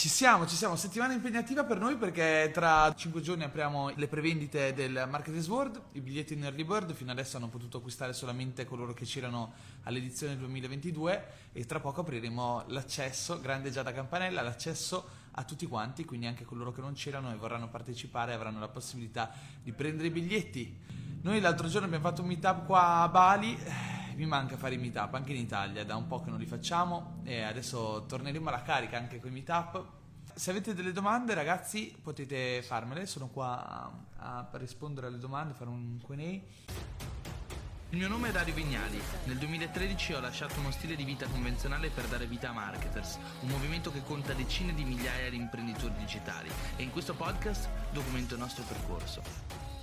Ci siamo, ci siamo. Settimana impegnativa per noi perché tra 5 giorni apriamo le prevendite del Marketers World. I biglietti in early bird fino adesso hanno potuto acquistare solamente coloro che c'erano all'edizione 2022 e tra poco apriremo l'accesso, grande Giada Campanella, l'accesso a tutti quanti, quindi anche coloro che non c'erano e vorranno partecipare avranno la possibilità di prendere i biglietti. Noi l'altro giorno abbiamo fatto un meetup qua a Bali mi manca fare i meetup anche in Italia, da un po' che non li facciamo e adesso torneremo alla carica anche con i meetup. Se avete delle domande ragazzi potete farmele, sono qua a, rispondere alle domande, fare un Q&A. Il mio nome è Dario Vignali. Nel 2013 ho lasciato uno stile di vita convenzionale per dare vita a Marketers, un movimento che conta decine di migliaia di imprenditori digitali e in questo podcast documento il nostro percorso.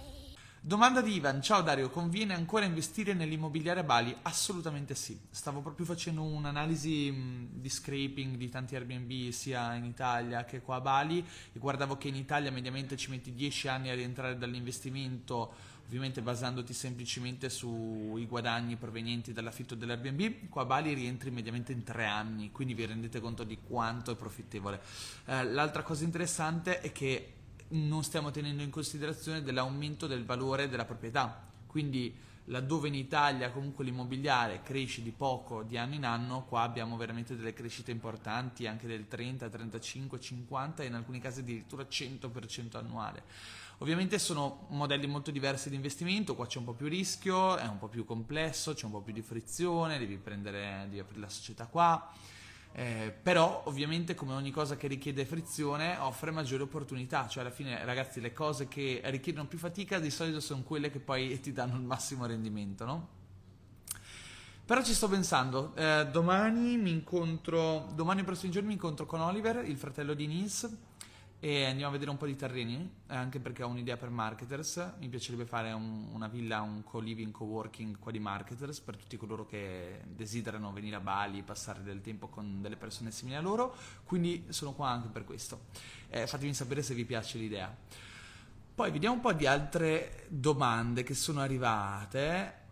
Domanda di Ivan, ciao Dario, conviene ancora investire nell'immobiliare a Bali? Assolutamente sì. Stavo proprio facendo un'analisi di scraping di tanti Airbnb sia in Italia che qua a Bali e guardavo che in Italia mediamente ci metti 10 anni a rientrare dall'investimento, ovviamente basandoti semplicemente sui guadagni provenienti dall'affitto dell'Airbnb, qua a Bali rientri mediamente in 3 anni, quindi vi rendete conto di quanto è profittevole. Eh, l'altra cosa interessante è che non stiamo tenendo in considerazione dell'aumento del valore della proprietà. Quindi laddove in Italia comunque l'immobiliare cresce di poco di anno in anno, qua abbiamo veramente delle crescite importanti anche del 30, 35, 50 e in alcuni casi addirittura 100% annuale. Ovviamente sono modelli molto diversi di investimento, qua c'è un po' più rischio, è un po' più complesso, c'è un po' più di frizione, devi prendere, devi aprire la società qua eh, però ovviamente come ogni cosa che richiede frizione offre maggiori opportunità, cioè alla fine ragazzi le cose che richiedono più fatica di solito sono quelle che poi ti danno il massimo rendimento, no? Però ci sto pensando, eh, domani mi incontro, domani o prossimi giorni mi incontro con Oliver, il fratello di Nils, e andiamo a vedere un po' di terreni, eh, anche perché ho un'idea per marketers. Mi piacerebbe fare un, una villa, un co-living, co-working qua di marketers per tutti coloro che desiderano venire a Bali, passare del tempo con delle persone simili a loro. Quindi sono qua anche per questo. Eh, fatemi sapere se vi piace l'idea. Poi vediamo un po' di altre domande che sono arrivate.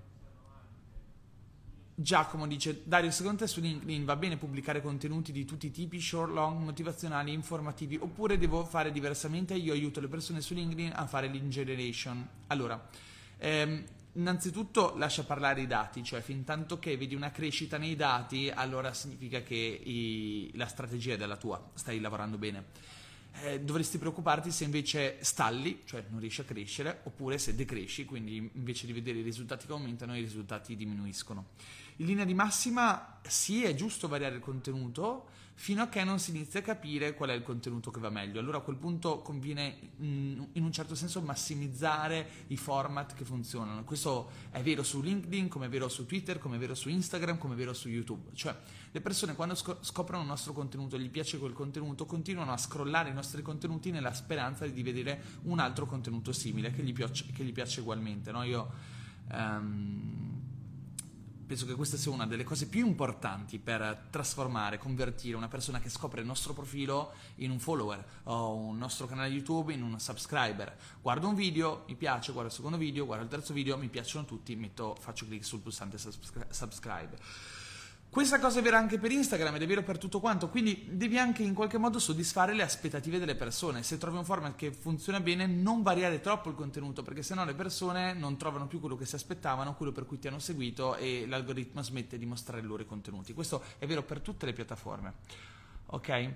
Giacomo dice: Dario, secondo te su LinkedIn va bene pubblicare contenuti di tutti i tipi, short, long, motivazionali, informativi, oppure devo fare diversamente? Io aiuto le persone su LinkedIn a fare lead generation. Allora, ehm, innanzitutto lascia parlare i dati, cioè fin tanto che vedi una crescita nei dati, allora significa che i, la strategia è della tua, stai lavorando bene. Eh, dovresti preoccuparti se invece stalli, cioè non riesci a crescere, oppure se decresci, quindi invece di vedere i risultati che aumentano, i risultati diminuiscono. In linea di massima sì, è giusto variare il contenuto fino a che non si inizia a capire qual è il contenuto che va meglio. Allora a quel punto conviene in un certo senso massimizzare i format che funzionano. Questo è vero su LinkedIn, come è vero su Twitter, come è vero su Instagram, come è vero su YouTube. Cioè le persone quando scoprono il nostro contenuto, gli piace quel contenuto, continuano a scrollare i nostri contenuti nella speranza di vedere un altro contenuto simile che gli piace, che gli piace ugualmente. No? Io... Um, penso che questa sia una delle cose più importanti per trasformare, convertire una persona che scopre il nostro profilo in un follower o un nostro canale YouTube in un subscriber. Guardo un video, mi piace, guardo il secondo video, guardo il terzo video, mi piacciono tutti, metto, faccio clic sul pulsante subscribe. Questa cosa è vera anche per Instagram ed è vero per tutto quanto, quindi devi anche in qualche modo soddisfare le aspettative delle persone. Se trovi un format che funziona bene, non variare troppo il contenuto, perché sennò le persone non trovano più quello che si aspettavano, quello per cui ti hanno seguito e l'algoritmo smette di mostrare i loro contenuti. Questo è vero per tutte le piattaforme. Ok?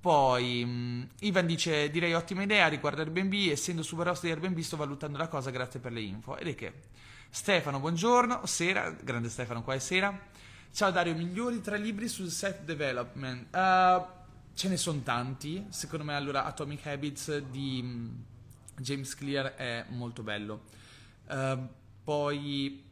Poi um, Ivan dice: Direi ottima idea riguardo Airbnb. Essendo super host di Airbnb, sto valutando la cosa. Grazie per le info. Ed è che Stefano, buongiorno. Sera, grande Stefano, qua è sera. Ciao Dario, migliori tre libri sul self development. Uh, ce ne sono tanti. Secondo me, allora, Atomic Habits di mm, James Clear è molto bello. Uh, poi,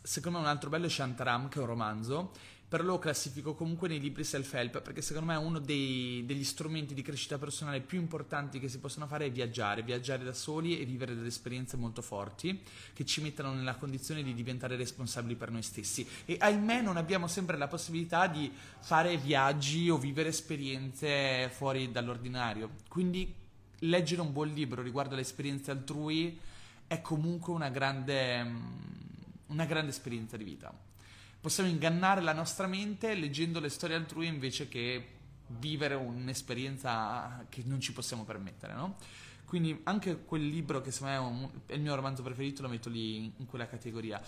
secondo me, un altro bello è Shantaram, che è un romanzo però lo classifico comunque nei libri self-help perché secondo me uno dei, degli strumenti di crescita personale più importanti che si possono fare è viaggiare, viaggiare da soli e vivere delle esperienze molto forti che ci mettano nella condizione di diventare responsabili per noi stessi. E ahimè non abbiamo sempre la possibilità di fare viaggi o vivere esperienze fuori dall'ordinario, quindi leggere un buon libro riguardo alle esperienze altrui è comunque una grande, una grande esperienza di vita possiamo ingannare la nostra mente leggendo le storie altrui invece che vivere un'esperienza che non ci possiamo permettere, no? Quindi anche quel libro che secondo me è, il mio romanzo preferito lo metto lì in quella categoria.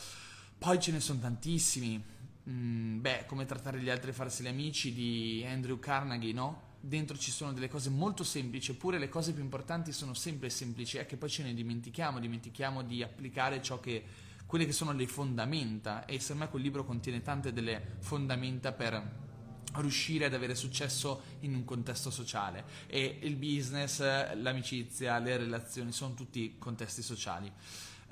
Poi ce ne sono tantissimi. Mm, beh, come trattare gli altri e farseli amici di Andrew Carnegie, no? Dentro ci sono delle cose molto semplici, eppure le cose più importanti sono sempre semplici, è che poi ce ne dimentichiamo, dimentichiamo di applicare ciò che quelle che sono le fondamenta e secondo me quel libro contiene tante delle fondamenta per riuscire ad avere successo in un contesto sociale e il business, l'amicizia, le relazioni sono tutti contesti sociali.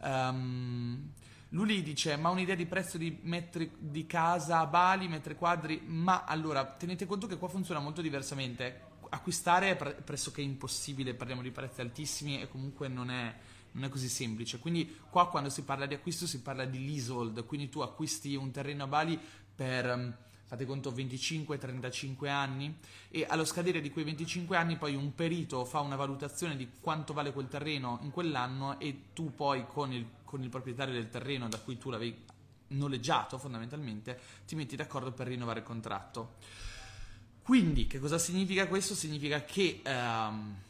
Um, lui dice: Ma un'idea di prezzo di metri di casa a Bali, metri quadri? Ma allora tenete conto che qua funziona molto diversamente. Acquistare è pre- pressoché impossibile, parliamo di prezzi altissimi e comunque non è, non è così semplice. Quindi, qua quando si parla di acquisto si parla di leasehold, quindi tu acquisti un terreno a Bali per fate conto 25-35 anni e allo scadere di quei 25 anni poi un perito fa una valutazione di quanto vale quel terreno in quell'anno e tu poi con il, con il proprietario del terreno da cui tu l'avevi noleggiato fondamentalmente ti metti d'accordo per rinnovare il contratto. Quindi che cosa significa questo? Significa che... Um,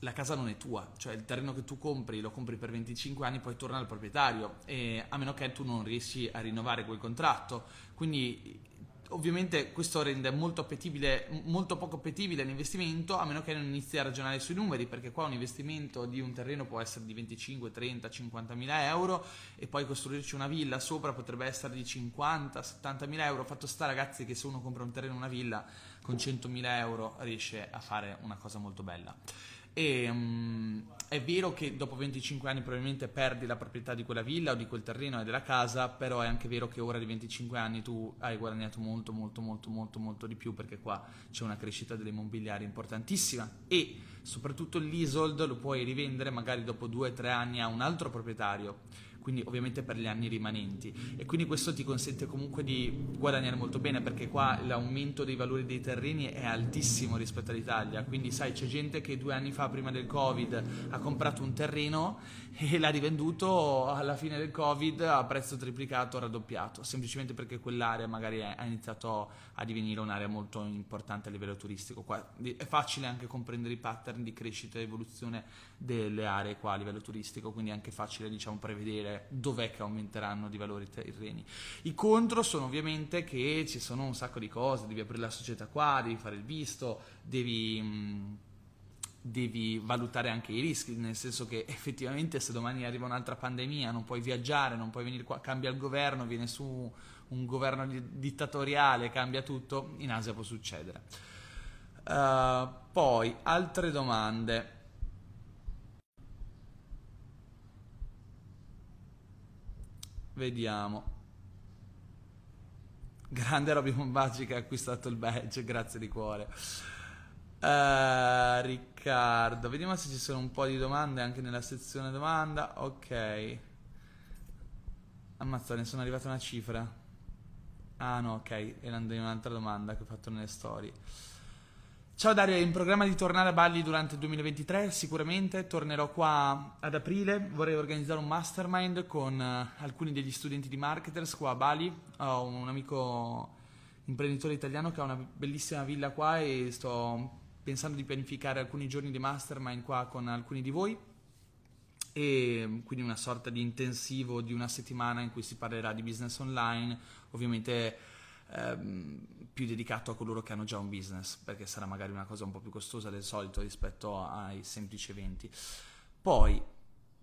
la casa non è tua, cioè il terreno che tu compri lo compri per 25 anni, poi torna al proprietario, a meno che tu non riesci a rinnovare quel contratto. Quindi ovviamente questo rende molto, molto poco appetibile l'investimento, a meno che non inizi a ragionare sui numeri, perché qua un investimento di un terreno può essere di 25, 30, 50 mila euro e poi costruirci una villa sopra potrebbe essere di 50, 70 mila euro. Fatto sta ragazzi che se uno compra un terreno, una villa con 100 mila euro riesce a fare una cosa molto bella. E um, è vero che dopo 25 anni probabilmente perdi la proprietà di quella villa o di quel terreno e della casa, però è anche vero che ora di 25 anni tu hai guadagnato molto, molto, molto, molto, molto di più perché qua c'è una crescita dell'immobiliare importantissima e soprattutto leasehold lo puoi rivendere magari dopo 2-3 anni a un altro proprietario quindi ovviamente per gli anni rimanenti. E quindi questo ti consente comunque di guadagnare molto bene perché qua l'aumento dei valori dei terreni è altissimo rispetto all'Italia, quindi sai c'è gente che due anni fa prima del Covid ha comprato un terreno e l'ha rivenduto alla fine del Covid a prezzo triplicato, raddoppiato, semplicemente perché quell'area magari ha iniziato a divenire un'area molto importante a livello turistico. È facile anche comprendere i pattern di crescita e evoluzione delle aree qua a livello turistico, quindi è anche facile diciamo prevedere dov'è che aumenteranno di valore i terreni. I contro sono ovviamente che ci sono un sacco di cose, devi aprire la società qua, devi fare il visto, devi... Devi valutare anche i rischi, nel senso che effettivamente se domani arriva un'altra pandemia, non puoi viaggiare, non puoi venire qua, cambia il governo, viene su un governo dittatoriale, cambia tutto, in Asia può succedere. Uh, poi, altre domande. Vediamo. Grande Robby Bombaggi che ha acquistato il badge, grazie di cuore. Uh, Riccardo, vediamo se ci sono un po' di domande anche nella sezione domanda. Ok. Ammazza, ne sono arrivata una cifra. Ah no, ok, era un'altra domanda che ho fatto nelle storie. Ciao Dario, è in programma di tornare a Bali durante il 2023? Sicuramente tornerò qua ad aprile. Vorrei organizzare un mastermind con uh, alcuni degli studenti di marketers qua a Bali. Ho un amico imprenditore italiano che ha una bellissima villa qua e sto pensando di pianificare alcuni giorni di mastermind qua con alcuni di voi e quindi una sorta di intensivo di una settimana in cui si parlerà di business online, ovviamente ehm, più dedicato a coloro che hanno già un business, perché sarà magari una cosa un po' più costosa del solito rispetto ai semplici eventi. Poi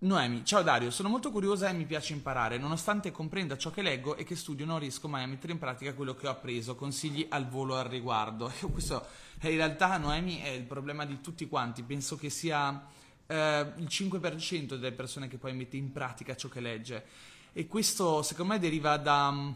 Noemi, ciao Dario, sono molto curiosa e mi piace imparare, nonostante comprenda ciò che leggo e che studio non riesco mai a mettere in pratica quello che ho appreso, consigli al volo al riguardo. Questo in realtà Noemi è il problema di tutti quanti, penso che sia eh, il 5% delle persone che poi mette in pratica ciò che legge e questo secondo me deriva da,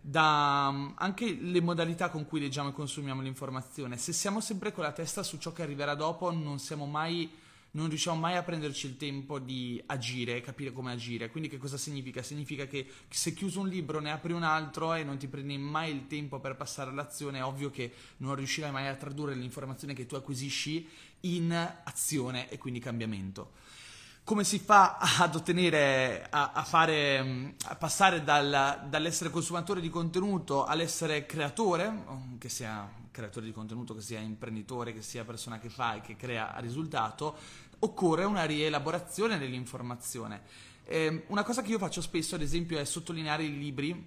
da anche le modalità con cui leggiamo e consumiamo l'informazione. Se siamo sempre con la testa su ciò che arriverà dopo non siamo mai non riusciamo mai a prenderci il tempo di agire capire come agire. Quindi che cosa significa? Significa che se chiuso un libro ne apri un altro e non ti prendi mai il tempo per passare all'azione, è ovvio che non riuscirai mai a tradurre l'informazione che tu acquisisci in azione e quindi cambiamento. come si fa ad ottenere, a, a fare, a passare dal, dall'essere consumatore di contenuto all'essere creatore, che sia creatore di contenuto, che sia imprenditore, che sia persona che fa e che crea risultato, occorre una rielaborazione dell'informazione. Eh, una cosa che io faccio spesso, ad esempio, è sottolineare i libri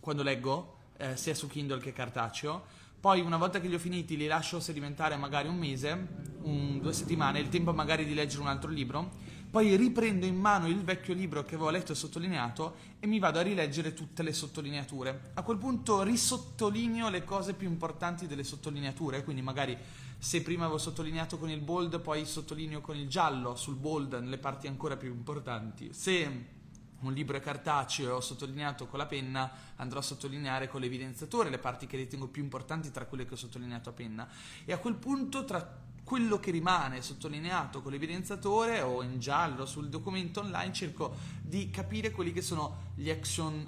quando leggo, eh, sia su Kindle che cartaceo. Poi, una volta che li ho finiti, li lascio sedimentare magari un mese, un, due settimane, il tempo magari di leggere un altro libro poi riprendo in mano il vecchio libro che avevo letto e sottolineato e mi vado a rileggere tutte le sottolineature. A quel punto risottolineo le cose più importanti delle sottolineature, quindi magari se prima avevo sottolineato con il bold, poi sottolineo con il giallo sul bold nelle parti ancora più importanti. Se un libro è cartaceo e ho sottolineato con la penna, andrò a sottolineare con l'evidenziatore le parti che ritengo più importanti tra quelle che ho sottolineato a penna. E a quel punto tra quello che rimane sottolineato con l'evidenziatore o in giallo sul documento online cerco di capire quelli che sono gli action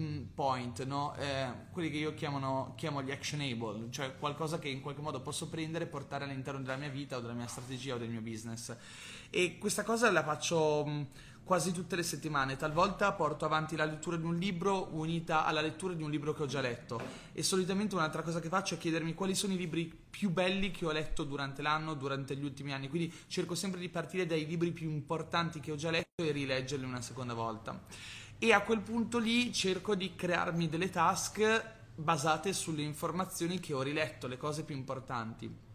mm, point, no? eh, quelli che io chiamano, chiamo gli actionable, cioè qualcosa che in qualche modo posso prendere e portare all'interno della mia vita o della mia strategia o del mio business. E questa cosa la faccio mm, quasi tutte le settimane. Talvolta porto avanti la lettura di un libro unita alla lettura di un libro che ho già letto. E solitamente un'altra cosa che faccio è chiedermi quali sono i libri più belli che ho letto durante l'anno, durante gli ultimi anni. Quindi cerco sempre di partire dai libri più importanti che ho già letto e rileggerli una seconda volta. E a quel punto lì cerco di crearmi delle task basate sulle informazioni che ho riletto, le cose più importanti.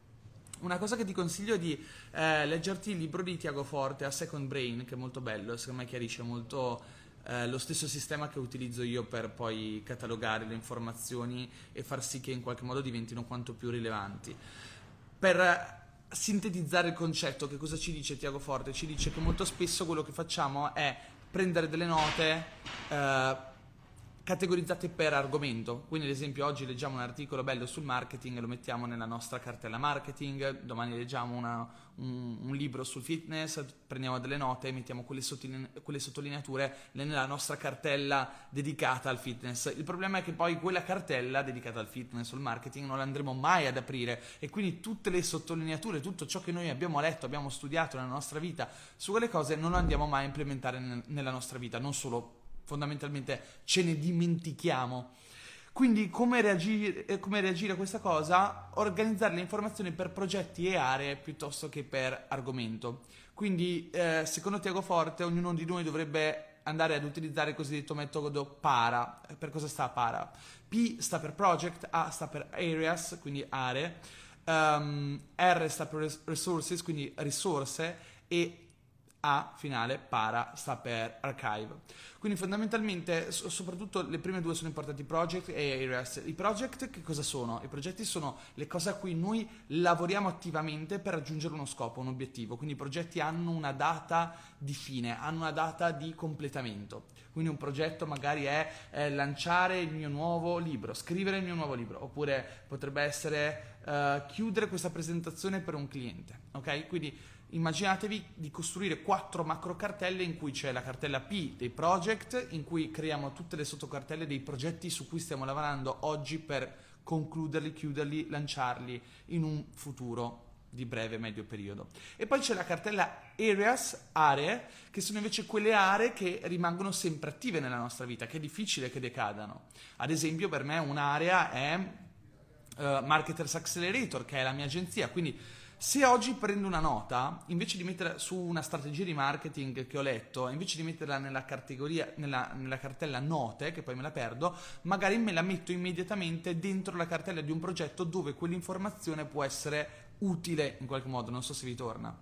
Una cosa che ti consiglio è di eh, leggerti il libro di Tiago Forte, A Second Brain, che è molto bello, secondo me chiarisce molto eh, lo stesso sistema che utilizzo io per poi catalogare le informazioni e far sì che in qualche modo diventino quanto più rilevanti. Per sintetizzare il concetto, che cosa ci dice Tiago Forte? Ci dice che molto spesso quello che facciamo è prendere delle note, eh, categorizzate per argomento. Quindi, ad esempio, oggi leggiamo un articolo bello sul marketing e lo mettiamo nella nostra cartella marketing, domani leggiamo una, un, un, libro sul fitness, prendiamo delle note e mettiamo quelle, sottoline, quelle, sottolineature nella nostra cartella dedicata al fitness. Il problema è che poi quella cartella dedicata al fitness o al marketing non la andremo mai ad aprire e quindi tutte le sottolineature, tutto ciò che noi abbiamo letto, abbiamo studiato nella nostra vita su quelle cose non lo andiamo mai a implementare nella nostra vita, non solo fondamentalmente ce ne dimentichiamo. Quindi come reagire, eh, come reagire, a questa cosa? Organizzare le informazioni per progetti e aree piuttosto che per argomento. Quindi eh, secondo Tiago Forte ognuno di noi dovrebbe andare ad utilizzare il cosiddetto metodo PARA. Per cosa sta PARA? P sta per project, A sta per areas, quindi aree, um, R sta per resources, quindi risorse e a finale para sta per archive. Quindi fondamentalmente, soprattutto le prime due sono importanti, project e areas. I project che cosa sono? I progetti sono le cose a cui noi lavoriamo attivamente per raggiungere uno scopo, un obiettivo. Quindi i progetti hanno una data di fine, hanno una data di completamento. Quindi un progetto magari è eh, lanciare il mio nuovo libro, scrivere il mio nuovo libro, oppure potrebbe essere uh, chiudere questa presentazione per un cliente. Ok? Quindi Immaginatevi di costruire quattro macro cartelle in cui c'è la cartella P dei project, in cui creiamo tutte le sottocartelle dei progetti su cui stiamo lavorando oggi per concluderli, chiuderli, lanciarli in un futuro di breve medio periodo. E poi c'è la cartella areas, aree, che sono invece quelle aree che rimangono sempre attive nella nostra vita, che è difficile che decadano. Ad esempio per me un'area è uh, Marketers Accelerator, che è la mia agenzia, quindi se oggi prendo una nota, invece di metterla su una strategia di marketing che ho letto, invece di metterla nella categoria, nella, nella cartella note, che poi me la perdo, magari me la metto immediatamente dentro la cartella di un progetto dove quell'informazione può essere utile in qualche modo, non so se vi torna.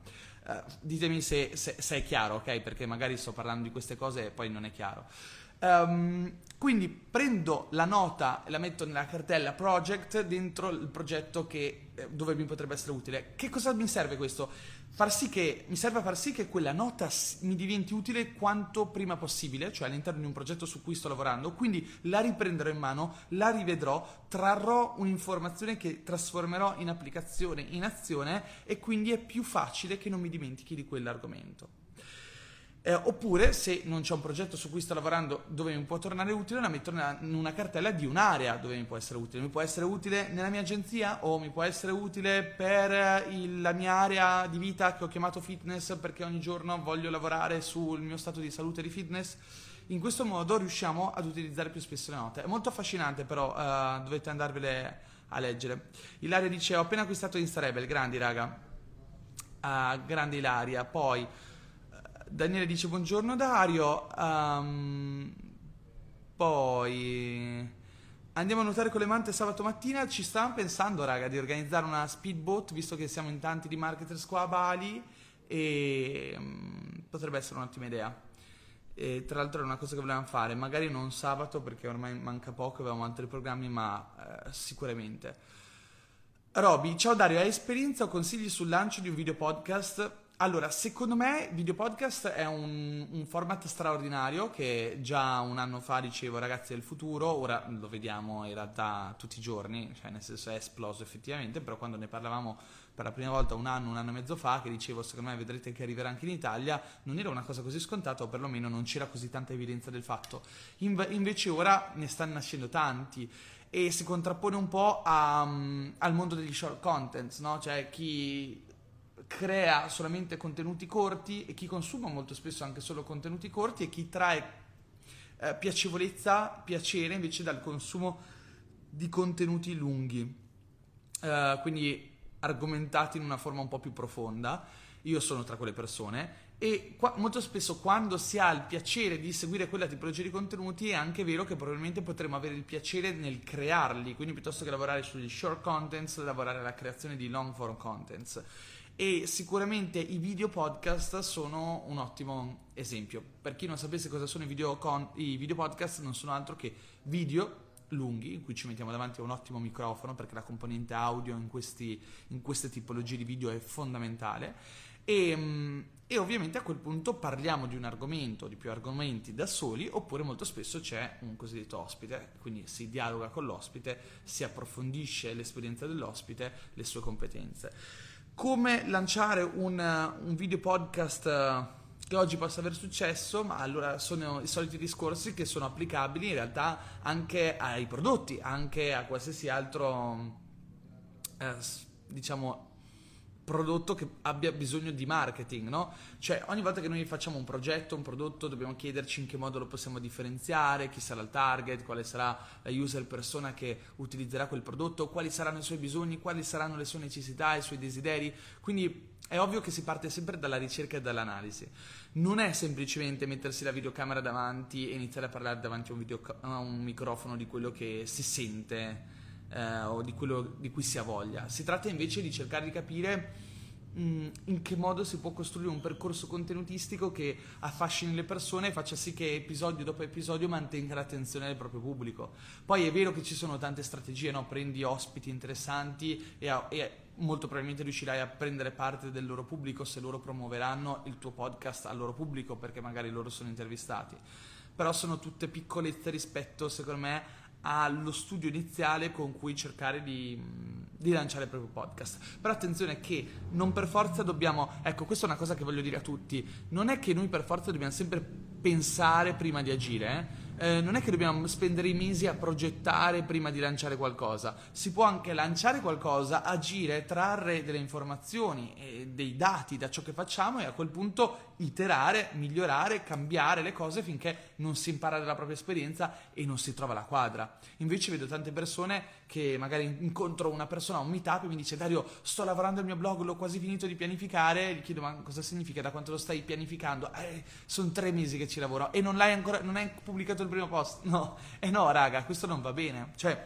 Uh, ditemi se, se, se, è chiaro, ok? Perché magari sto parlando di queste cose e poi non è chiaro. Um, quindi prendo la nota e la metto nella cartella project dentro il progetto che, eh, dove mi potrebbe essere utile. Che cosa mi serve questo? Sì che, mi serve far sì che quella nota mi diventi utile quanto prima possibile, cioè all'interno di un progetto su cui sto lavorando, quindi la riprenderò in mano, la rivedrò, trarrò un'informazione che trasformerò in applicazione, in azione e quindi è più facile che non mi dimentichi di quell'argomento. Eh, oppure se non c'è un progetto su cui sto lavorando dove mi può tornare utile, la metto in una cartella di un'area dove mi può essere utile. Mi può essere utile nella mia agenzia o mi può essere utile per il, la mia area di vita che ho chiamato fitness perché ogni giorno voglio lavorare sul mio stato di salute di fitness. In questo modo riusciamo ad utilizzare più spesso le note. È molto affascinante però, uh, dovete andarvele a leggere. Ilaria dice ho appena acquistato Instarebel, grandi raga. Uh, grande Ilaria. Poi... Daniele dice buongiorno Dario. Um, poi andiamo a nuotare con le mante sabato mattina. Ci stavamo pensando, raga, di organizzare una speedboat, visto che siamo in tanti di marketers qua a Bali. E um, potrebbe essere un'ottima idea. E tra l'altro è una cosa che volevamo fare, magari non sabato perché ormai manca poco, avevamo altri programmi, ma eh, sicuramente. Roby, ciao Dario, hai esperienza o consigli sul lancio di un video podcast? Allora, secondo me video podcast è un, un, format straordinario che già un anno fa dicevo ragazzi il futuro, ora lo vediamo in realtà tutti i giorni, cioè nel senso è esploso effettivamente, però quando ne parlavamo per la prima volta un anno, un anno e mezzo fa, che dicevo secondo me vedrete che arriverà anche in Italia, non era una cosa così scontata o perlomeno non c'era così tanta evidenza del fatto. Inve- invece ora ne stanno nascendo tanti e si contrappone un po' a, um, al mondo degli short contents, no? Cioè chi crea solamente contenuti corti e chi consuma molto spesso anche solo contenuti corti e chi trae eh, piacevolezza, piacere invece dal consumo di contenuti lunghi. Uh, quindi argomentati in una forma un po' più profonda. Io sono tra quelle persone e qua, molto spesso quando si ha il piacere di seguire quella tipologia di contenuti è anche vero che probabilmente potremo avere il piacere nel crearli, quindi piuttosto che lavorare sugli short contents, lavorare alla creazione di long form contents e sicuramente i video podcast sono un ottimo esempio. Per chi non sapesse cosa sono i video, con, i video podcast, non sono altro che video lunghi in cui ci mettiamo davanti a un ottimo microfono perché la componente audio in, questi, in queste tipologie di video è fondamentale. E, mm, e, ovviamente a quel punto parliamo di un argomento, di più argomenti da soli oppure molto spesso c'è un cosiddetto ospite, quindi si dialoga con l'ospite, si approfondisce l'esperienza dell'ospite, le sue competenze come lanciare un, un video podcast eh, che oggi possa avere successo, ma allora sono i soliti discorsi che sono applicabili in realtà anche ai prodotti, anche a qualsiasi altro, eh, diciamo, prodotto che abbia bisogno di marketing, no? Cioè, ogni volta che noi facciamo un progetto, un prodotto, dobbiamo chiederci in che modo lo possiamo differenziare, chi sarà il target, quale sarà la user persona che utilizzerà quel prodotto, quali saranno i suoi bisogni, quali saranno le sue necessità, i suoi desideri. Quindi è ovvio che si parte sempre dalla ricerca e dall'analisi. Non è semplicemente mettersi la videocamera davanti e iniziare a parlare davanti a un, video, a un microfono di quello che si sente eh, o di quello di cui si ha voglia. Si tratta invece di cercare di capire mh, in che modo si può costruire un percorso contenutistico che affascini le persone e faccia sì che episodio dopo episodio mantenga l'attenzione del proprio pubblico. Poi è vero che ci sono tante strategie, no? prendi ospiti interessanti e, a, e molto probabilmente riuscirai a prendere parte del loro pubblico se loro promuoveranno il tuo podcast al loro pubblico perché magari loro sono intervistati. Però sono tutte piccolezze rispetto, secondo me, allo studio iniziale con cui cercare di, di, lanciare il proprio podcast. Però attenzione che non per forza dobbiamo, ecco questa è una cosa che voglio dire a tutti, non è che noi per forza dobbiamo sempre pensare prima di agire, eh? Eh, non è che dobbiamo spendere i mesi a progettare prima di lanciare qualcosa, si può anche lanciare qualcosa, agire, trarre delle informazioni e dei dati da ciò che facciamo e a quel punto iterare, migliorare, cambiare le cose finché non si impara dalla propria esperienza e non si trova la quadra. Invece vedo tante persone che magari incontro una persona a un meetup e mi dice Dario sto lavorando al mio blog, l'ho quasi finito di pianificare, gli chiedo ma cosa significa, da quanto lo stai pianificando? Eh, sono tre mesi che ci lavoro e non ancora, non hai pubblicato il primo post? No, e eh no raga, questo non va bene, cioè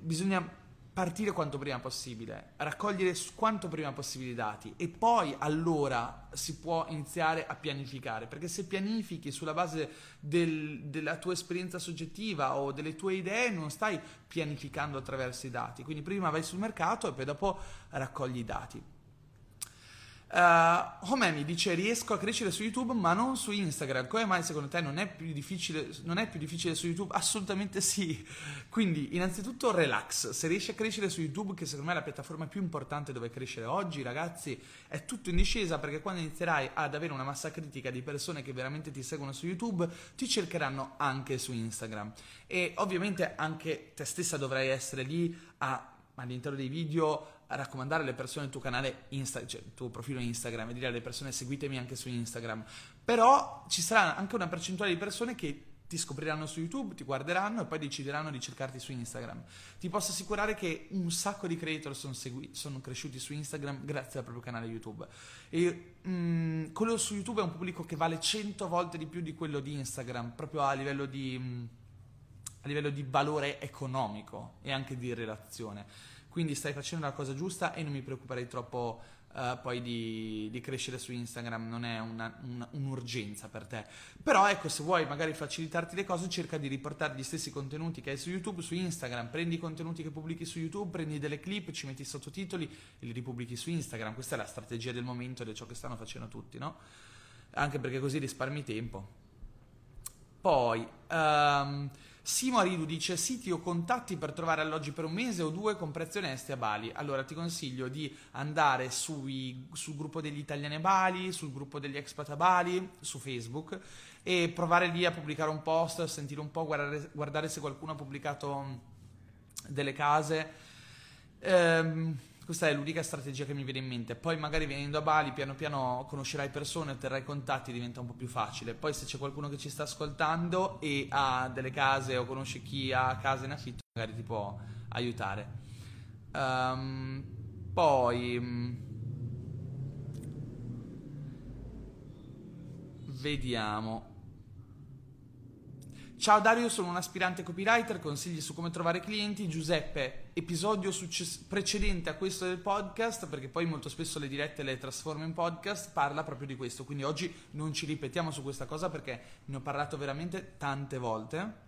bisogna partire quanto prima possibile, raccogliere quanto prima possibile i dati e poi allora si può iniziare a pianificare, perché se pianifichi sulla base del, della tua esperienza soggettiva o delle tue idee non stai pianificando attraverso i dati, quindi prima vai sul mercato e poi dopo raccogli i dati. Uh, Homemi dice riesco a crescere su YouTube ma non su Instagram. Come mai secondo te non è più difficile, è più difficile su YouTube? Assolutamente sì. Quindi innanzitutto relax. Se riesci a crescere su YouTube, che secondo me è la piattaforma più importante dove crescere oggi, ragazzi, è tutto in discesa perché quando inizierai ad avere una massa critica di persone che veramente ti seguono su YouTube, ti cercheranno anche su Instagram. E ovviamente anche te stessa dovrai essere lì a all'interno dei video raccomandare alle persone il tuo canale Insta, cioè il tuo profilo Instagram e dire alle persone seguitemi anche su Instagram. Però ci sarà anche una percentuale di persone che ti scopriranno su YouTube, ti guarderanno e poi decideranno di cercarti su Instagram. Ti posso assicurare che un sacco di creator sono, segui- sono cresciuti su Instagram grazie al proprio canale YouTube. E mm, quello su YouTube è un pubblico che vale 100 volte di più di quello di Instagram, proprio a livello di, mm, a livello di valore economico e anche di relazione. Quindi stai facendo la cosa giusta e non mi preoccuperei troppo uh, poi di, di, crescere su Instagram, non è una, una, un'urgenza per te. Però ecco, se vuoi magari facilitarti le cose, cerca di riportare gli stessi contenuti che hai su YouTube su Instagram. Prendi i contenuti che pubblichi su YouTube, prendi delle clip, ci metti i sottotitoli e li ripubblichi su Instagram. Questa è la strategia del momento ed è ciò che stanno facendo tutti, no? Anche perché così risparmi tempo. Poi... Um, Simo Aridu dice siti o contatti per trovare alloggi per un mese o due con prezzi onesti a Bali. Allora ti consiglio di andare sui, sul gruppo degli italiani a Bali, sul gruppo degli expat a Bali, su Facebook e provare lì a pubblicare un post, sentire un po', guardare, guardare se qualcuno ha pubblicato delle case. Ehm, questa è l'unica strategia che mi viene in mente. Poi magari venendo a Bali piano piano conoscerai persone, otterrai contatti, diventa un po' più facile. Poi se c'è qualcuno che ci sta ascoltando e ha delle case o conosce chi ha case in affitto, magari ti può aiutare. Um, poi mm, vediamo. Ciao Dario, sono un aspirante copywriter, consigli su come trovare clienti. Giuseppe, episodio success- precedente a questo del podcast, perché poi molto spesso le dirette le trasformo in podcast, parla proprio di questo. Quindi oggi non ci ripetiamo su questa cosa perché ne ho parlato veramente tante volte.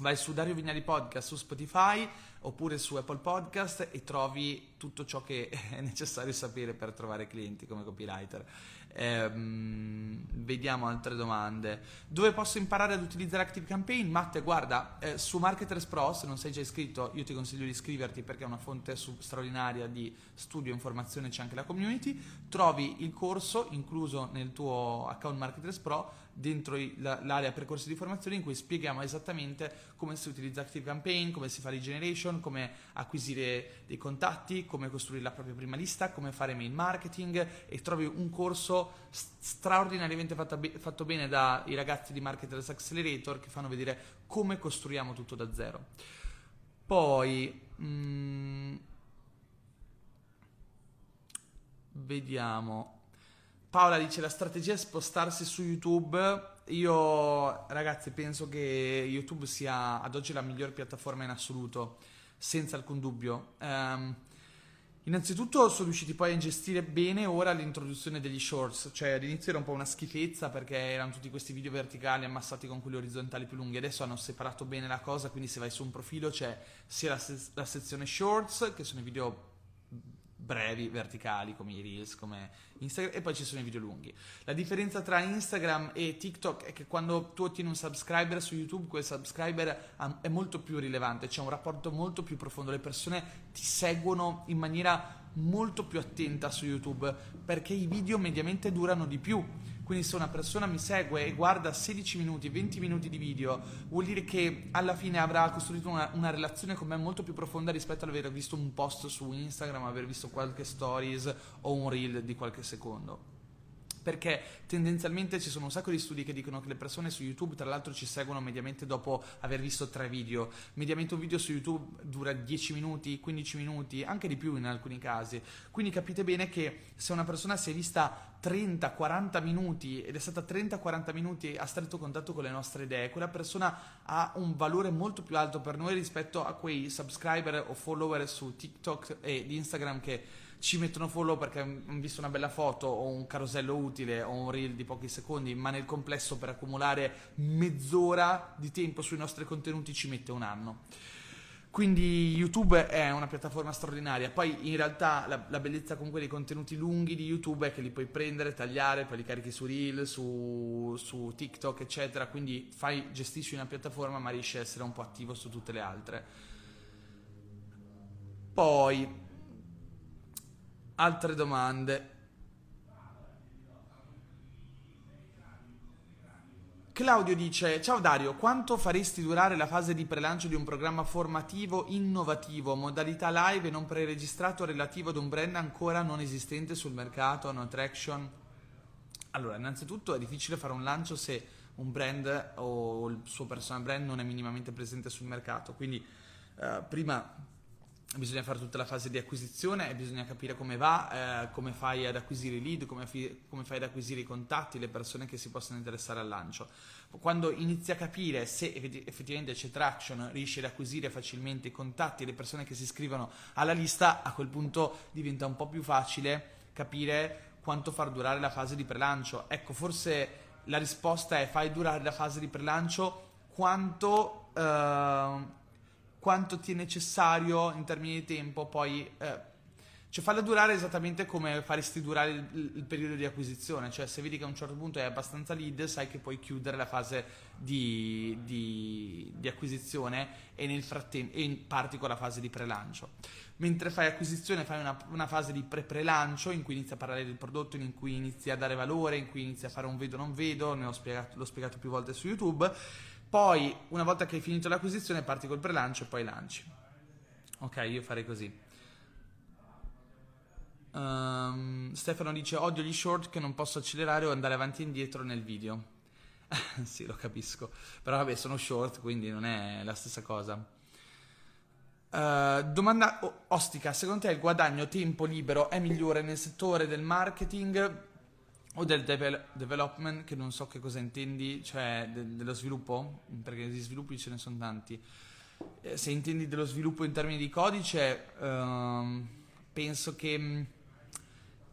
Vai su Dario Vignali Podcast su Spotify oppure su Apple Podcast e trovi tutto ciò che è necessario sapere per trovare clienti come copywriter. Ehm, vediamo altre domande. Dove posso imparare ad utilizzare Active Campaign? Matte, guarda, eh, su Marketers Pro, se non sei già iscritto, io ti consiglio di iscriverti perché è una fonte straordinaria di studio informazione, c'è anche la community. Trovi il corso incluso nel tuo account Marketers Pro dentro l'area percorsi di formazione in cui spieghiamo esattamente come si utilizza Active Campaign, come si fa lead generation, come acquisire dei contatti, come costruire la propria prima lista, come fare mail marketing e trovi un corso straordinariamente fatto, fatto bene dai ragazzi di Marketers Accelerator che fanno vedere come costruiamo tutto da zero. Poi... Mm, vediamo Paola dice la strategia è spostarsi su YouTube. Io ragazzi penso che YouTube sia ad oggi la miglior piattaforma in assoluto, senza alcun dubbio. Um, innanzitutto sono riusciti poi a gestire bene ora l'introduzione degli shorts, cioè all'inizio era un po' una schifezza perché erano tutti questi video verticali ammassati con quelli orizzontali più lunghi, adesso hanno separato bene la cosa, quindi se vai su un profilo c'è sia la, se- la sezione shorts, che sono i video brevi, verticali, come i Reels, come Instagram, e poi ci sono i video lunghi. La differenza tra Instagram e TikTok è che quando tu ottieni un subscriber su YouTube, quel subscriber è molto più rilevante, c'è un rapporto molto più profondo, le persone ti seguono in maniera molto più attenta su YouTube perché i video mediamente durano di più quindi se una persona mi segue e guarda 16 minuti, 20 minuti di video, vuol dire che alla fine avrà costruito una, una relazione con me molto più profonda rispetto ad aver visto un post su Instagram, aver visto qualche stories o un reel di qualche secondo perché tendenzialmente ci sono un sacco di studi che dicono che le persone su YouTube tra l'altro ci seguono mediamente dopo aver visto tre video, mediamente un video su YouTube dura 10 minuti, 15 minuti, anche di più in alcuni casi, quindi capite bene che se una persona si è vista 30-40 minuti ed è stata 30-40 minuti a stretto contatto con le nostre idee, quella persona ha un valore molto più alto per noi rispetto a quei subscriber o follower su TikTok e Instagram che ci mettono follow perché hanno visto una bella foto o un carosello utile o un reel di pochi secondi, ma nel complesso per accumulare mezz'ora di tempo sui nostri contenuti ci mette un anno. Quindi YouTube è una piattaforma straordinaria. Poi in realtà la, la, bellezza comunque dei contenuti lunghi di YouTube è che li puoi prendere, tagliare, poi li carichi su Reel, su, su TikTok, eccetera. Quindi fai, gestisci una piattaforma ma riesci a essere un po' attivo su tutte le altre. Poi, altre domande. Claudio dice: Ciao Dario, quanto faresti durare la fase di prelancio di un programma formativo innovativo, modalità live e non preregistrato relativo ad un brand ancora non esistente sul mercato, no traction? Allora, innanzitutto è difficile fare un lancio se un brand o il suo personal brand non è minimamente presente sul mercato. Quindi, eh, prima bisogna fare tutta la fase di acquisizione e bisogna capire come va, eh, come fai ad acquisire i lead, come, come, fai ad acquisire i contatti, le persone che si possono interessare al lancio. Quando inizi a capire se effettivamente c'è traction, riesci ad acquisire facilmente i contatti le persone che si iscrivono alla lista, a quel punto diventa un po' più facile capire quanto far durare la fase di prelancio. Ecco, forse la risposta è fai durare la fase di prelancio quanto... Uh, quanto ti è necessario in termini di tempo poi eh, cioè farla durare esattamente come faresti durare il, il, periodo di acquisizione, cioè se vedi che a un certo punto è abbastanza lead, sai che puoi chiudere la fase di, di, di acquisizione e nel frattempo e parti con la fase di prelancio. Mentre fai acquisizione fai una, una fase di pre-prelancio in cui inizi a parlare del prodotto, in cui inizi a dare valore, in cui inizi a fare un vedo non vedo, ne ho spiegato, l'ho spiegato più volte su YouTube poi, una volta che hai finito l'acquisizione, parti col prelancio e poi lanci. Ok, io farei così. Um, Stefano dice: Odio gli short che non posso accelerare o andare avanti e indietro nel video. sì, lo capisco. Però vabbè, sono short, quindi non è la stessa cosa. Uh, domanda ostica: secondo te il guadagno tempo libero è migliore nel settore del marketing o del devel- development, che non so che cosa intendi, cioè de- dello sviluppo, perché di sviluppi ce ne sono tanti. Eh, se intendi dello sviluppo in termini di codice, ehm, penso che mm,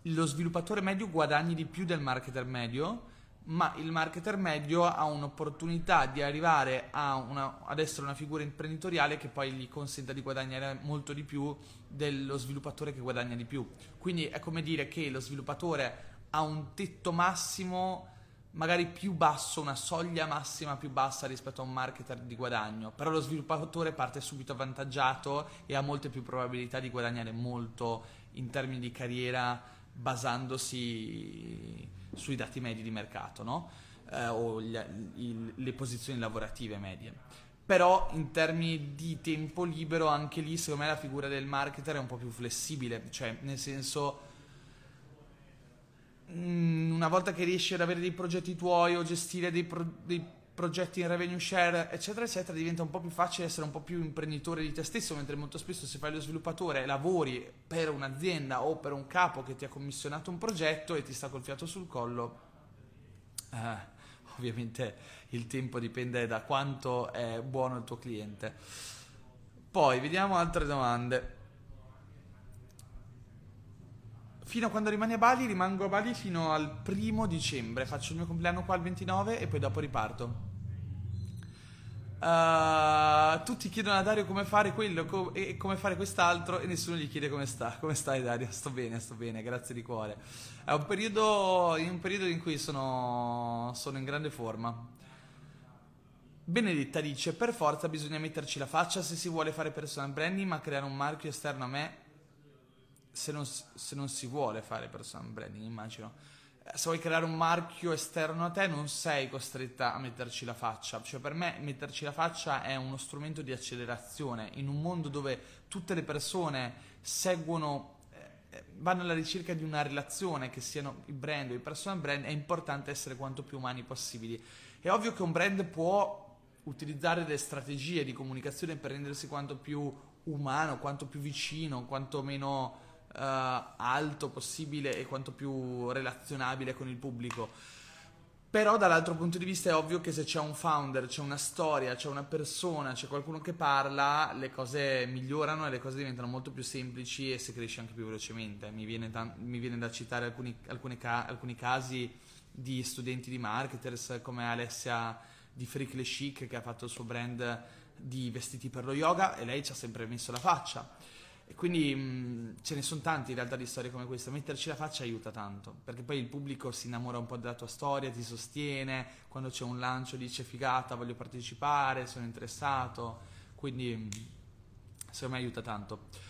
lo sviluppatore medio guadagni di più del marketer medio, ma il marketer medio ha un'opportunità di arrivare una, ad essere una figura imprenditoriale che poi gli consenta di guadagnare molto di più dello sviluppatore che guadagna di più. Quindi è come dire che lo sviluppatore ha un tetto massimo magari più basso, una soglia massima più bassa rispetto a un marketer di guadagno, però lo sviluppatore parte subito avvantaggiato e ha molte più probabilità di guadagnare molto in termini di carriera basandosi sui dati medi di mercato, no? eh, o gli, il, le posizioni lavorative medie. Però in termini di tempo libero anche lì secondo me la figura del marketer è un po' più flessibile, cioè nel senso una volta che riesci ad avere dei progetti tuoi o gestire dei, pro- dei, progetti in revenue share, eccetera, eccetera, diventa un po' più facile essere un po' più imprenditore di te stesso, mentre molto spesso se fai lo sviluppatore lavori per un'azienda o per un capo che ti ha commissionato un progetto e ti sta col fiato sul collo. Eh, ovviamente il tempo dipende da quanto è buono il tuo cliente. Poi vediamo altre domande fino a quando rimani a Bali, rimango a Bali fino al primo dicembre. Faccio il mio compleanno qua il 29 e poi dopo riparto. Uh, tutti chiedono a Dario come fare quello co- e come fare quest'altro e nessuno gli chiede come sta. Come stai Dario? Sto bene, sto bene, grazie di cuore. È un periodo, in un periodo in cui sono, sono in grande forma. Benedetta dice, per forza bisogna metterci la faccia se si vuole fare personal branding, ma creare un marchio esterno a me se non, se non si vuole fare personal branding, immagino. Eh, se vuoi creare un marchio esterno a te, non sei costretta a metterci la faccia. Cioè, per me, metterci la faccia è uno strumento di accelerazione. In un mondo dove tutte le persone seguono eh, vanno alla ricerca di una relazione, che siano i brand o i personal brand, è importante essere quanto più umani possibili. È ovvio che un brand può utilizzare delle strategie di comunicazione per rendersi quanto più umano, quanto più vicino, quanto meno alto possibile e quanto più relazionabile con il pubblico. Però dall'altro punto di vista è ovvio che se c'è un founder, c'è una storia, c'è una persona, c'è qualcuno che parla, le cose migliorano e le cose diventano molto più semplici e si cresce anche più velocemente. Mi viene, da, mi viene da citare alcuni, ca- alcuni, casi di studenti di marketers come Alessia di Freak Le Chic che ha fatto il suo brand di vestiti per lo yoga e lei ci ha sempre messo la faccia. E quindi mh, ce ne sono tanti in realtà di storie come questa. Metterci la faccia aiuta tanto, perché poi il pubblico si innamora un po' della tua storia, ti sostiene, quando c'è un lancio dice figata, voglio partecipare, sono interessato, quindi mh, secondo me aiuta tanto.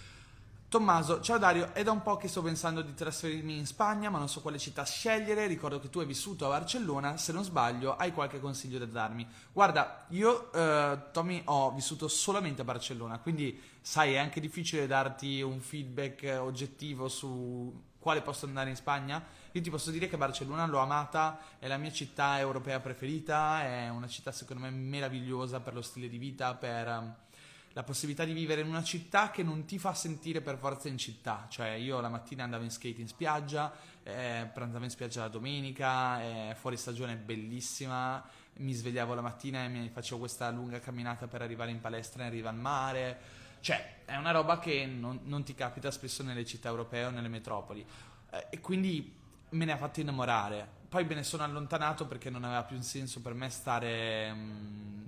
Tommaso, ciao Dario, è da un po' che sto pensando di trasferirmi in Spagna, ma non so quale città scegliere. Ricordo che tu hai vissuto a Barcellona, se non sbaglio, hai qualche consiglio da darmi? Guarda, io, eh, Tommy, ho vissuto solamente a Barcellona, quindi sai, è anche difficile darti un feedback oggettivo su quale posso andare in Spagna. Io ti posso dire che Barcellona l'ho amata, è la mia città europea preferita, è una città secondo me meravigliosa per lo stile di vita, per la possibilità di vivere in una città che non ti fa sentire per forza in città. Cioè, io la mattina andavo in skate in spiaggia, eh, pranzavo in spiaggia la domenica, eh, fuori stagione bellissima, mi svegliavo la mattina e mi facevo questa lunga camminata per arrivare in palestra in riva al mare. Cioè, è una roba che non, non ti capita spesso nelle città europee o nelle metropoli. Eh, e quindi me ne ha fatto innamorare. Poi me ne sono allontanato perché non aveva più un senso per me stare, mh, mm,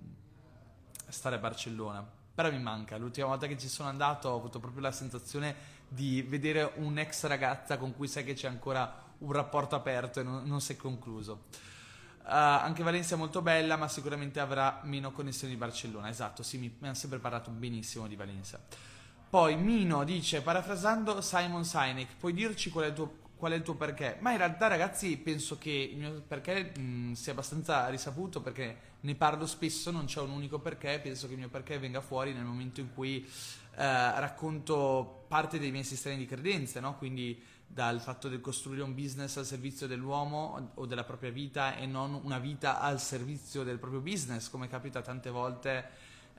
stare a Barcellona però mi manca. L'ultima volta che ci sono andato ho avuto proprio la sensazione di vedere un'ex ragazza con cui sai che c'è ancora un rapporto aperto e non, non si è concluso. Uh, anche Valencia è molto bella, ma sicuramente avrà meno connessioni di Barcellona. Esatto, sì, mi, mi hanno sempre parlato benissimo di Valencia. Poi Mino dice, parafrasando Simon Sinek, puoi dirci qual è il tuo qual è il tuo perché? Ma in realtà, ragazzi, penso che il mio perché mh, sia abbastanza risaputo perché ne parlo spesso, non c'è un unico perché. Penso che il mio perché venga fuori nel momento in cui eh, racconto parte dei miei sistemi di credenze, no? Quindi dal fatto di costruire un business al servizio dell'uomo o della propria vita e non una vita al servizio del proprio business, come capita tante volte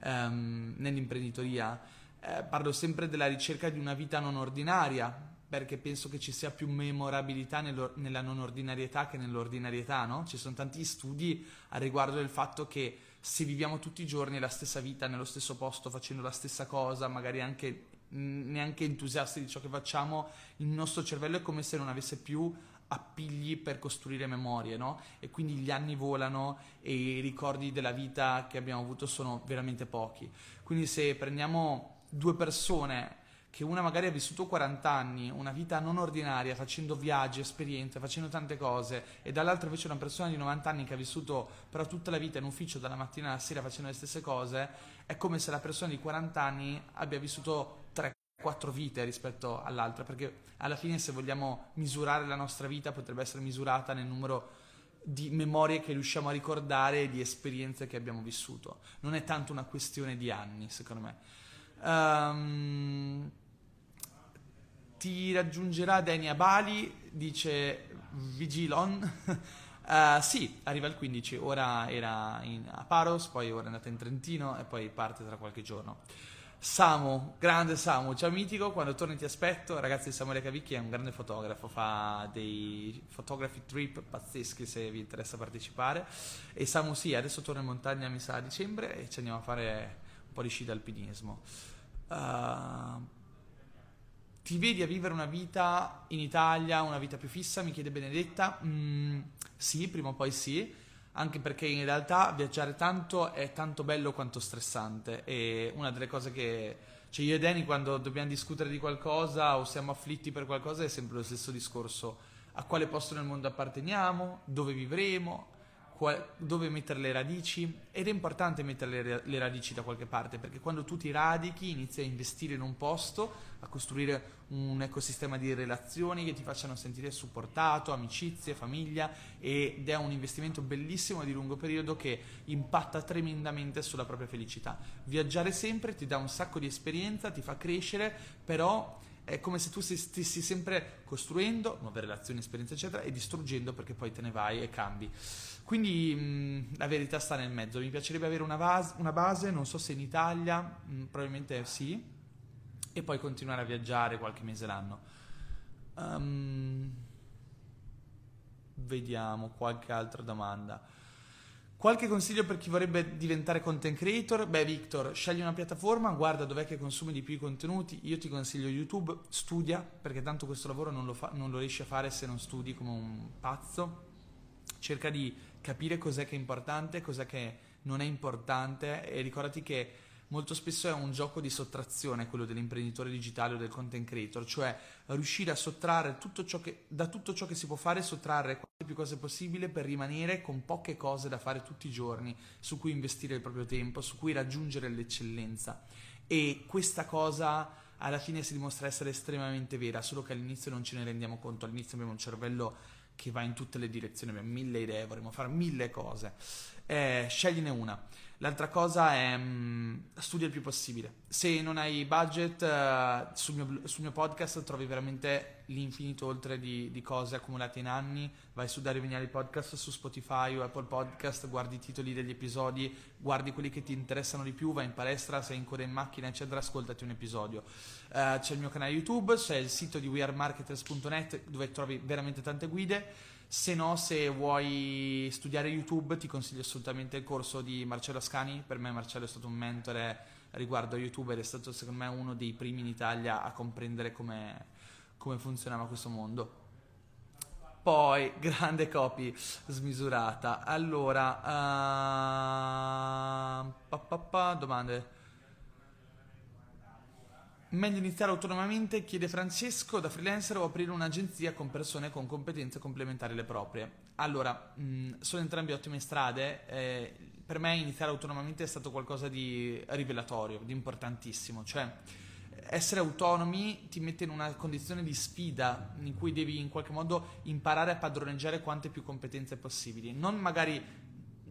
ehm, nell'imprenditoria. Eh, parlo sempre della ricerca di una vita non ordinaria, perché penso che ci sia più memorabilità nella non ordinarietà che nell'ordinarietà, no? Ci sono tanti studi a riguardo del fatto che se viviamo tutti i giorni la stessa vita, nello stesso posto, facendo la stessa cosa, magari anche neanche entusiasti di ciò che facciamo, il nostro cervello è come se non avesse più appigli per costruire memorie, no? E quindi gli anni volano e i ricordi della vita che abbiamo avuto sono veramente pochi. Quindi se prendiamo due persone che una magari ha vissuto 40 anni, una vita non ordinaria, facendo viaggi, esperienze, facendo tante cose, e dall'altra invece una persona di 90 anni che ha vissuto però tutta la vita in ufficio dalla mattina alla sera facendo le stesse cose, è come se la persona di 40 anni abbia vissuto 3-4 vite rispetto all'altra, perché alla fine se vogliamo misurare la nostra vita potrebbe essere misurata nel numero di memorie che riusciamo a ricordare e di esperienze che abbiamo vissuto. Non è tanto una questione di anni, secondo me. Um, ti raggiungerà Dani a Bali, dice Vigilon. uh, sì, arriva il 15, ora era in, a Paros, poi ora è andata in Trentino e poi parte tra qualche giorno. Samu, grande Samu, ciao mitico, quando torni ti aspetto. Ragazzi, Samuele Cavicchi è un grande fotografo, fa dei photography trip pazzeschi se vi interessa partecipare. E Samu sì, adesso torna in montagna mi sa a dicembre e ci andiamo a fare un po' di sci d'alpinismo. Uh, ti vedi a vivere una vita in Italia, una vita più fissa? Mi chiede Benedetta. Mm, sì, prima o poi sì, anche perché in realtà viaggiare tanto è tanto bello quanto stressante e una delle cose che... Cioè io e Danny quando dobbiamo discutere di qualcosa o siamo afflitti per qualcosa è sempre lo stesso discorso. A quale posto nel mondo apparteniamo? Dove vivremo? Dove mettere le radici ed è importante mettere le, le, radici da qualche parte perché quando tu ti radichi inizi a investire in un posto, a costruire un ecosistema di relazioni che ti facciano sentire supportato, amicizie, famiglia ed è un investimento bellissimo di lungo periodo che impatta tremendamente sulla propria felicità. Viaggiare sempre ti dà un sacco di esperienza, ti fa crescere, però è come se tu stessi sempre costruendo nuove relazioni, esperienze, eccetera, e distruggendo perché poi te ne vai e cambi. Quindi mh, la verità sta nel mezzo. Mi piacerebbe avere una base, una base non so se in Italia, mh, probabilmente sì, e poi continuare a viaggiare qualche mese l'anno. Um, vediamo qualche altra domanda. Qualche consiglio per chi vorrebbe diventare content creator? Beh, Victor, scegli una piattaforma, guarda dov'è che consumi di più i contenuti. Io ti consiglio YouTube, studia, perché tanto questo lavoro non lo, fa, non lo riesci a fare se non studi come un pazzo. Cerca di capire cos'è che è importante, cos'è che non è importante e ricordati che molto spesso è un gioco di sottrazione quello dell'imprenditore digitale o del content creator, cioè riuscire a sottrarre tutto che, da tutto ciò che si può fare, sottrarre quante più cose possibile per rimanere con poche cose da fare tutti i giorni, su cui investire il proprio tempo, su cui raggiungere l'eccellenza. E questa cosa alla fine si dimostra essere estremamente vera, solo che all'inizio non ce ne rendiamo conto, all'inizio abbiamo un cervello che va in tutte le direzioni, abbiamo mille idee, vorremmo fare mille cose. Eh, scegliene una. L'altra cosa è mh, mm, studia il più possibile. Se non hai budget, uh, sul, mio, sul, mio, podcast trovi veramente l'infinito oltre di, di, cose accumulate in anni. Vai su Dario Vignali Podcast su Spotify o Apple Podcast, guardi i titoli degli episodi, guardi quelli che ti interessano di più, vai in palestra, sei in coda in macchina, eccetera, ascoltati un episodio. Uh, c'è il mio canale YouTube, c'è il sito di wearemarketers.net dove trovi veramente tante guide se no, se vuoi studiare YouTube, ti consiglio assolutamente il corso di Marcello Ascani. Per me, Marcello è stato un mentore riguardo a YouTube ed è stato, secondo me, uno dei primi in Italia a comprendere come, come funzionava questo mondo. Poi, grande copy smisurata. Allora, uh, pa, pa, pa, domande. Meglio iniziare autonomamente, chiede Francesco, da freelancer o aprire un'agenzia con persone con competenze complementari alle proprie. Allora, mh, sono entrambe ottime strade. Eh, per me iniziare autonomamente è stato qualcosa di rivelatorio, di importantissimo. Cioè, essere autonomi ti mette in una condizione di sfida in cui devi in qualche modo imparare a padroneggiare quante più competenze possibili. Non magari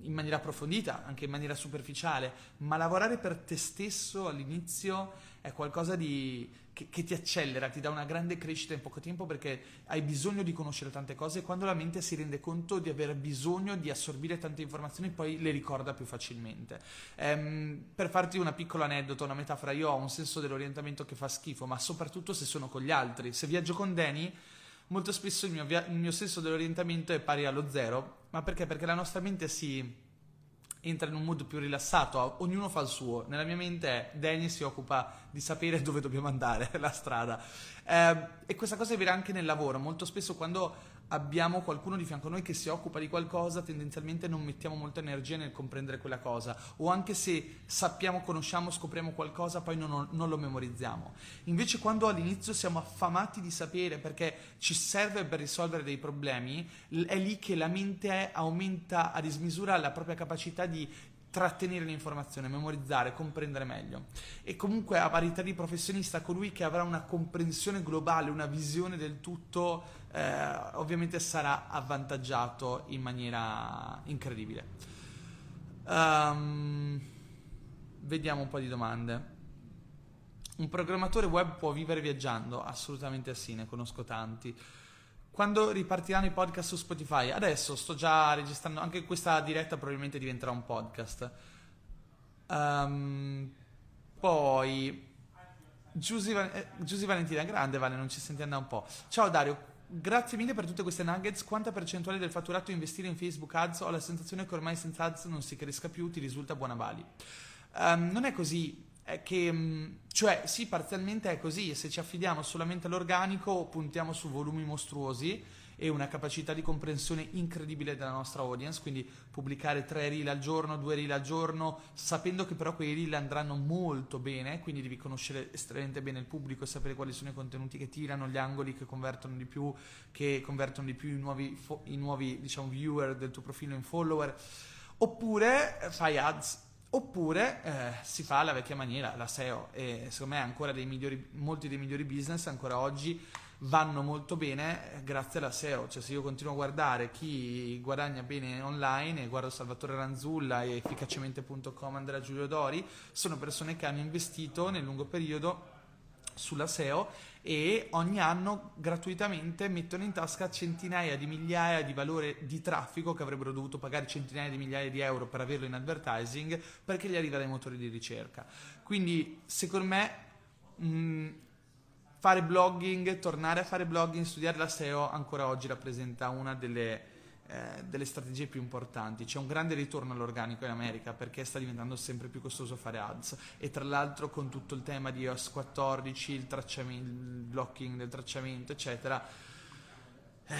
in maniera approfondita, anche in maniera superficiale, ma lavorare per te stesso all'inizio è qualcosa di, che, che, ti accelera, ti dà una grande crescita in poco tempo perché hai bisogno di conoscere tante cose e quando la mente si rende conto di avere bisogno di assorbire tante informazioni poi le ricorda più facilmente. Ehm, per farti una piccola aneddoto, una metafora, io ho un senso dell'orientamento che fa schifo, ma soprattutto se sono con gli altri. Se viaggio con Danny molto spesso il mio, via- il mio, senso dell'orientamento è pari allo zero, ma perché? Perché la nostra mente si entra in un mood più rilassato, ognuno fa il suo. Nella mia mente Danny si occupa di sapere dove dobbiamo andare, la strada. Eh, e questa cosa è vera anche nel lavoro. Molto spesso quando abbiamo qualcuno di fianco a noi che si occupa di qualcosa, tendenzialmente non mettiamo molta energia nel comprendere quella cosa, o anche se sappiamo, conosciamo, scopriamo qualcosa, poi non, non, lo memorizziamo. Invece quando all'inizio siamo affamati di sapere perché ci serve per risolvere dei problemi, è lì che la mente aumenta a dismisura la propria capacità di trattenere l'informazione, memorizzare, comprendere meglio. E comunque a parità di professionista, colui che avrà una comprensione globale, una visione del tutto, eh, ovviamente sarà avvantaggiato in maniera incredibile. Um, vediamo un po' di domande. Un programmatore web può vivere viaggiando? Assolutamente sì, ne conosco tanti. Quando ripartiranno i podcast su Spotify? Adesso sto già registrando, anche questa diretta probabilmente diventerà un podcast. Um, poi, Giusy, eh, Valentina, grande Vale, non ci sentiamo da un po'. Ciao Dario, grazie mille per tutte queste nuggets. Quanta percentuale del fatturato investire in Facebook Ads? Ho la sensazione che ormai senza ads non si cresca più, ti risulta buona Bali. Um, non è così che, mm, cioè, sì, parzialmente è così, se ci affidiamo solamente all'organico puntiamo su volumi mostruosi e una capacità di comprensione incredibile della nostra audience, quindi pubblicare tre reel al giorno, due reel al giorno, sapendo che però quei reel andranno molto bene, quindi devi conoscere estremamente bene il pubblico e sapere quali sono i contenuti che tirano, gli angoli che convertono di più, che convertono di più i nuovi, i nuovi diciamo, viewer del tuo profilo in follower, oppure fai ads Oppure eh, si fa la vecchia maniera, la SEO, e secondo me ancora dei migliori, molti dei migliori business ancora oggi vanno molto bene eh, grazie alla SEO. Cioè, se io continuo a guardare chi guadagna bene online e guardo Salvatore Ranzulla e efficacemente.com Andrea Giulio Dori, sono persone che hanno investito nel lungo periodo sulla SEO e ogni anno gratuitamente mettono in tasca centinaia di migliaia di valore di traffico che avrebbero dovuto pagare centinaia di migliaia di euro per averlo in advertising perché gli arriva dai motori di ricerca. Quindi secondo me mh, fare blogging, tornare a fare blogging, studiare la SEO ancora oggi rappresenta una delle eh, delle strategie più importanti. C'è un grande ritorno all'organico in America perché sta diventando sempre più costoso fare ads e tra l'altro con tutto il tema di iOS 14, il, il blocking del tracciamento, eccetera,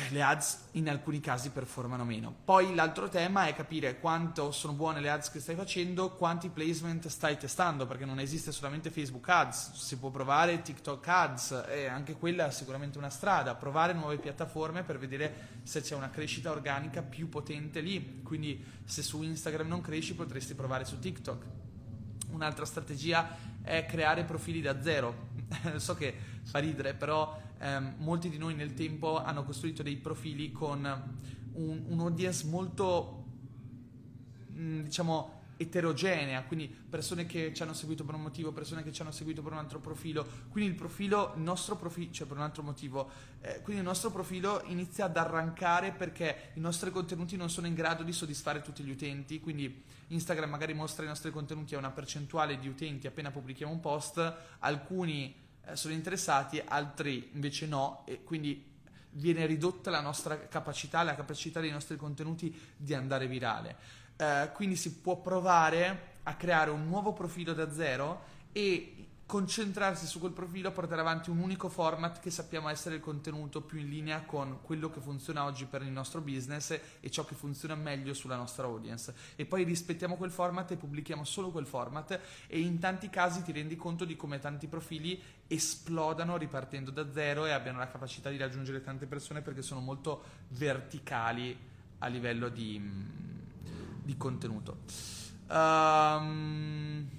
le ads in alcuni casi performano meno. Poi l'altro tema è capire quanto sono buone le ads che stai facendo, quanti placement stai testando, perché non esiste solamente Facebook Ads, si può provare TikTok Ads e anche quella è sicuramente una strada, provare nuove piattaforme per vedere se c'è una crescita organica più potente lì, quindi se su Instagram non cresci potresti provare su TikTok. Un'altra strategia è creare profili da zero. so che fa ridere, però ehm, molti di noi nel tempo hanno costruito dei profili con un, un audience molto, mh, mm, diciamo, eterogenea, quindi persone che ci hanno seguito per un motivo, persone che ci hanno seguito per un altro profilo, quindi il profilo, il nostro profilo, cioè per un altro motivo, eh, quindi il nostro profilo inizia ad arrancare perché i nostri contenuti non sono in grado di soddisfare tutti gli utenti, quindi Instagram magari mostra i nostri contenuti a una percentuale di utenti appena pubblichiamo un post, alcuni eh, sono interessati, altri invece no e quindi viene ridotta la nostra capacità, la capacità dei nostri contenuti di andare virale. Eh, quindi si può provare a creare un nuovo profilo da zero e concentrarsi su quel profilo, portare avanti un unico format che sappiamo essere il contenuto più in linea con quello che funziona oggi per il nostro business e ciò che funziona meglio sulla nostra audience. E poi rispettiamo quel format e pubblichiamo solo quel format e in tanti casi ti rendi conto di come tanti profili esplodano ripartendo da zero e abbiano la capacità di raggiungere tante persone perché sono molto verticali a livello di, di contenuto. Um,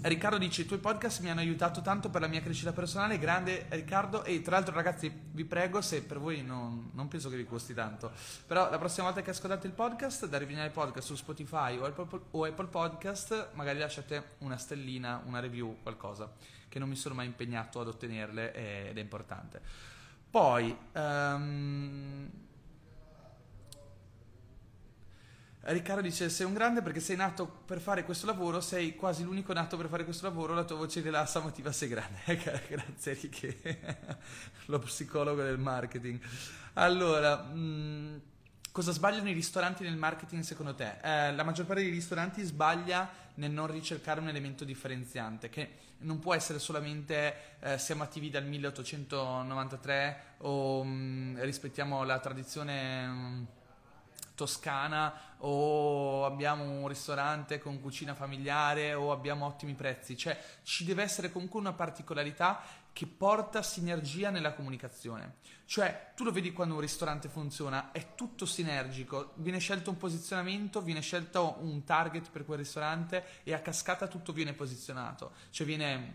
Riccardo dice: I tuoi podcast mi hanno aiutato tanto per la mia crescita personale. Grande Riccardo. E tra l'altro, ragazzi, vi prego, se per voi non, non penso che vi costi tanto, però la prossima volta che ascoltate il podcast, da Rivignare Podcast su Spotify o Apple, o Apple Podcast, magari lasciate una stellina, una review, qualcosa che non mi sono mai impegnato ad ottenerle ed è importante. Poi. Um, Riccardo dice: Sei un grande perché sei nato per fare questo lavoro, sei quasi l'unico nato per fare questo lavoro. La tua voce rilassa, motiva, sei grande. Grazie, Ricky, lo psicologo del marketing. Allora, mh, mm, cosa sbagliano i ristoranti nel marketing secondo te? Eh, la maggior parte dei ristoranti sbaglia nel non ricercare un elemento differenziante, che non può essere solamente eh, siamo attivi dal 1893 o mh, mm, rispettiamo la tradizione. Mh, mm, toscana o abbiamo un ristorante con cucina familiare o abbiamo ottimi prezzi, cioè ci deve essere comunque una particolarità che porta sinergia nella comunicazione. Cioè, tu lo vedi quando un ristorante funziona, è tutto sinergico, viene scelto un posizionamento, viene scelto un target per quel ristorante e a cascata tutto viene posizionato, cioè viene,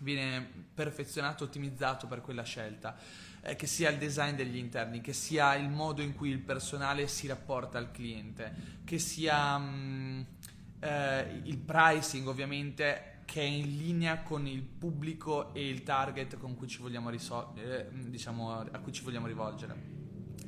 viene perfezionato, ottimizzato per quella scelta eh, che sia il design degli interni, che sia il modo in cui il personale si rapporta al cliente, che sia mh, mm, eh, il pricing ovviamente che è in linea con il pubblico e il target con cui ci vogliamo risol- eh, diciamo, a cui ci vogliamo rivolgere.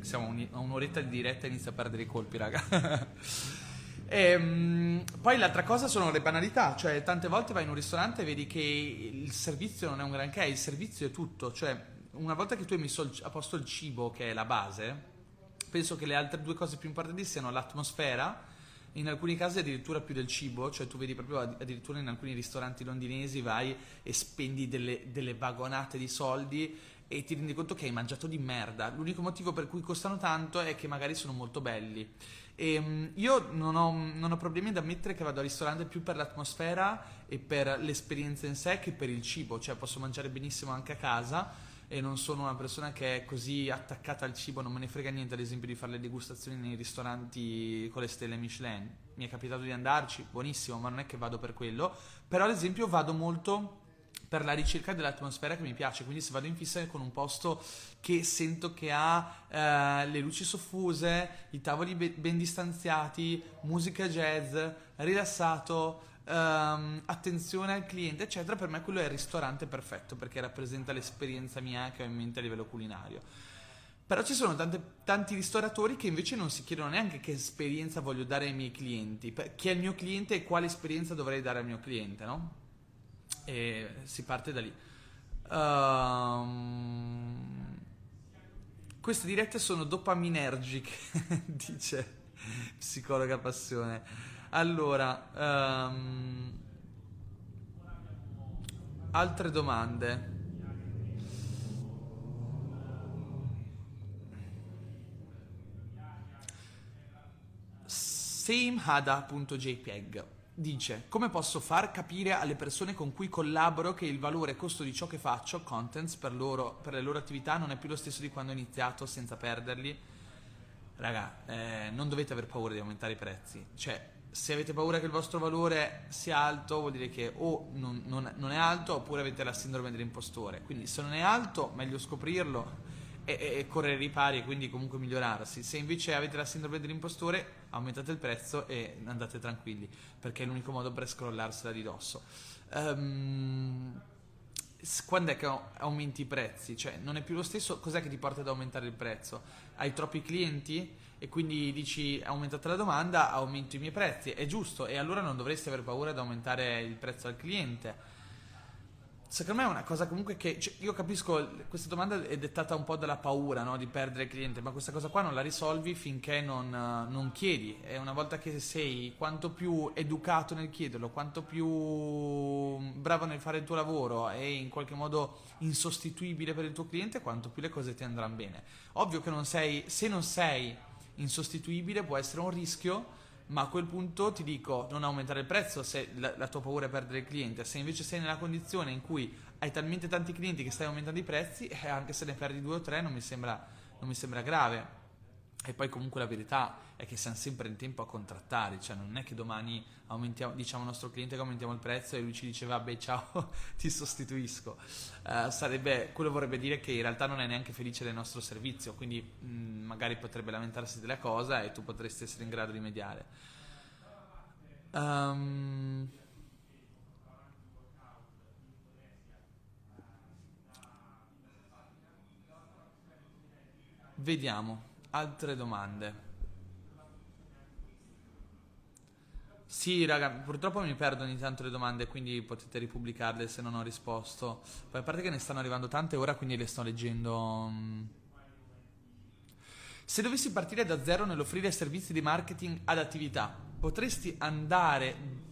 Siamo a un'oretta di diretta e inizia a perdere i colpi, raga. E, um, poi l'altra cosa sono le banalità, cioè tante volte vai in un ristorante e vedi che il servizio non è un granché, il servizio è tutto, cioè una volta che tu hai messo a posto il cibo, che è la base, penso che le altre due cose più importanti siano l'atmosfera, in alcuni casi addirittura più del cibo, cioè tu vedi proprio addirittura in alcuni ristoranti londinesi vai e spendi delle, delle vagonate di soldi e ti rendi conto che hai mangiato di merda. L'unico motivo per cui costano tanto è che magari sono molto belli. E, um, io non ho, non ho, problemi ad ammettere che vado al ristorante più per l'atmosfera e per l'esperienza in sé che per il cibo, cioè posso mangiare benissimo anche a casa e non sono una persona che è così attaccata al cibo, non me ne frega niente ad esempio di fare le degustazioni nei ristoranti con le stelle Michelin. Mi è capitato di andarci, buonissimo, ma non è che vado per quello. Però ad esempio vado molto per la ricerca dell'atmosfera che mi piace, quindi se vado in fissa con un posto che sento che ha eh, le luci soffuse, i tavoli be- ben distanziati, musica jazz, rilassato, um, attenzione al cliente, eccetera, per me quello è il ristorante perfetto perché rappresenta l'esperienza mia che ho in mente a livello culinario. Però ci sono tante, tanti ristoratori che invece non si chiedono neanche che esperienza voglio dare ai miei clienti, chi è il mio cliente e quale esperienza dovrei dare al mio cliente, no? E si parte da lì. Um, queste dirette sono dopaminergiche, dice psicologa passione. Allora, um, altre domande? Samehada.jpg dice come posso far capire alle persone con cui collaboro che il valore e costo di ciò che faccio, contents, per, loro, per le loro attività non è più lo stesso di quando ho iniziato senza perderli? Raga, eh, non dovete aver paura di aumentare i prezzi, cioè se avete paura che il vostro valore sia alto, vuol dire che o non, non, non è alto oppure avete la sindrome dell'impostore. Quindi se non è alto, meglio scoprirlo e, e, correre i ripari e quindi comunque migliorarsi. Se invece avete la sindrome dell'impostore, aumentate il prezzo e andate tranquilli, perché è l'unico modo per scrollarsela di dosso. Um, quando è che aumenti i prezzi? Cioè, non è più lo stesso, cos'è che ti porta ad aumentare il prezzo? Hai troppi clienti e quindi dici è aumentata la domanda, aumento i miei prezzi, è giusto, e allora non dovresti avere paura di aumentare il prezzo al cliente Secondo me è una cosa comunque che cioè, io capisco, questa domanda è dettata un po' dalla paura no, di perdere il cliente, ma questa cosa qua non la risolvi finché non, non, chiedi. E una volta che sei quanto più educato nel chiederlo, quanto più bravo nel fare il tuo lavoro e in qualche modo insostituibile per il tuo cliente, quanto più le cose ti andranno bene. Ovvio che non sei, se non sei insostituibile può essere un rischio ma a quel punto ti dico non aumentare il prezzo se la, la, tua paura è perdere il cliente, se invece sei nella condizione in cui hai talmente tanti clienti che stai aumentando i prezzi, eh, anche se ne perdi due o tre non mi sembra, non mi sembra grave. E poi comunque la verità è che siamo sempre in tempo a contrattare, cioè non è che domani aumentiamo, diciamo al nostro cliente che aumentiamo il prezzo e lui ci dice vabbè ciao ti sostituisco. Uh, sarebbe, quello vorrebbe dire che in realtà non è neanche felice del nostro servizio, quindi mh, mm, magari potrebbe lamentarsi della cosa e tu potresti essere in grado di mediare. Um, vediamo altre domande. Sì, raga, purtroppo mi perdo ogni tanto le domande, quindi potete ripubblicarle se non ho risposto. Poi a parte che ne stanno arrivando tante ora, quindi le sto leggendo. Mm. Se dovessi partire da zero nell'offrire servizi di marketing ad attività, potresti andare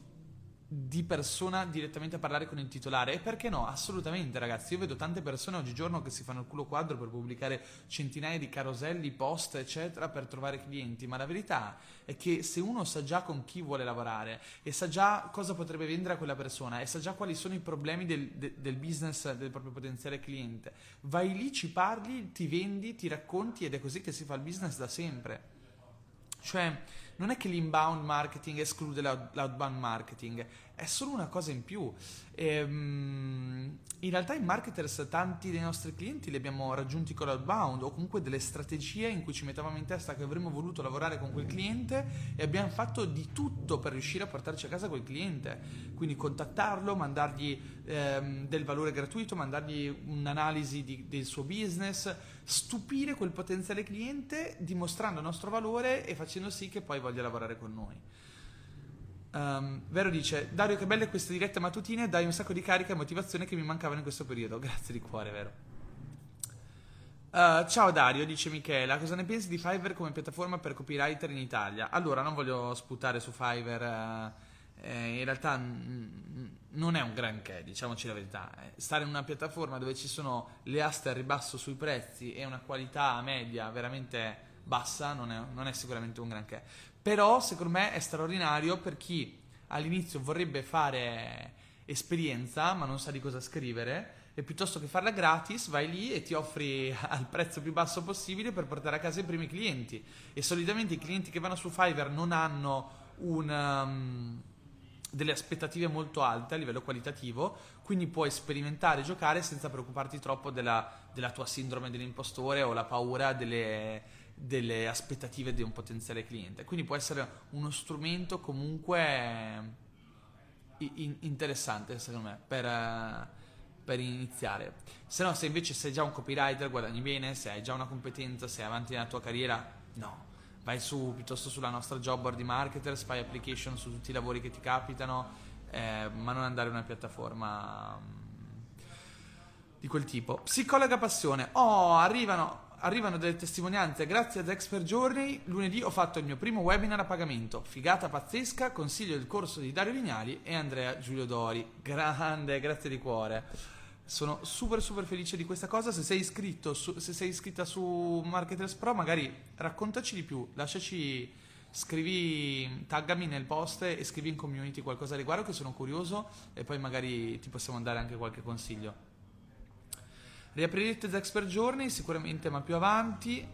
di persona direttamente a parlare con il titolare e perché no? Assolutamente ragazzi, io vedo tante persone oggigiorno che si fanno il culo quadro per pubblicare centinaia di caroselli, post eccetera per trovare clienti, ma la verità è che se uno sa già con chi vuole lavorare e sa già cosa potrebbe vendere a quella persona e sa già quali sono i problemi del, del, del business del proprio potenziale cliente, vai lì, ci parli, ti vendi, ti racconti ed è così che si fa il business da sempre. Cioè, non è che l'inbound marketing esclude l'outbound marketing, è solo una cosa in più. E, um, in realtà i marketers, tanti dei nostri clienti li abbiamo raggiunti con l'outbound o comunque delle strategie in cui ci mettevamo in testa che avremmo voluto lavorare con quel cliente e abbiamo fatto di tutto per riuscire a portarci a casa quel cliente. Quindi contattarlo, mandargli ehm, del valore gratuito, mandargli un'analisi di, del suo business, stupire quel potenziale cliente dimostrando il nostro valore e facendo sì che poi voglia lavorare con noi. Um, Vero dice: Dario, che belle queste dirette mattutine, dai un sacco di carica e motivazione che mi mancavano in questo periodo. Grazie di cuore, Vero. Uh, ciao Dario, dice Michela, cosa ne pensi di Fiverr come piattaforma per copywriter in Italia? Allora, non voglio sputare su Fiverr, uh, eh, in realtà n- non è un granché, diciamoci la verità. Eh, stare in una piattaforma dove ci sono le aste a ribasso sui prezzi e una qualità media veramente bassa non è, non è sicuramente un granché. Però secondo me è straordinario per chi all'inizio vorrebbe fare esperienza ma non sa di cosa scrivere e piuttosto che farla gratis vai lì e ti offri al prezzo più basso possibile per portare a casa i primi clienti. E solitamente i clienti che vanno su Fiverr non hanno un, um, delle aspettative molto alte a livello qualitativo quindi puoi sperimentare giocare senza preoccuparti troppo della, della tua sindrome dell'impostore o la paura delle delle aspettative di un potenziale cliente. Quindi può essere uno strumento comunque interessante, secondo me, per, per iniziare. Se no, se invece sei già un copywriter, guadagni bene, se hai già una competenza, sei avanti nella tua carriera, no. Vai su piuttosto sulla nostra job board di marketers, fai application su tutti i lavori che ti capitano, eh, ma non andare in una piattaforma mm, di quel tipo. Psicologa passione. Oh, arrivano arrivano delle testimonianze grazie ad Expert Journey. Lunedì ho fatto il mio primo webinar a pagamento. Figata pazzesca, consiglio il corso di Dario Vignali e Andrea Giulio Dori. Grande, grazie di cuore. Sono super super felice di questa cosa. Se sei iscritto, su, se sei iscritta su Marketers Pro, magari raccontaci di più, lasciaci scrivi, taggami nel post e scrivi in community qualcosa a riguardo che sono curioso e poi magari ti possiamo dare anche qualche consiglio. Riaprirete Zex per giorni, sicuramente ma più avanti.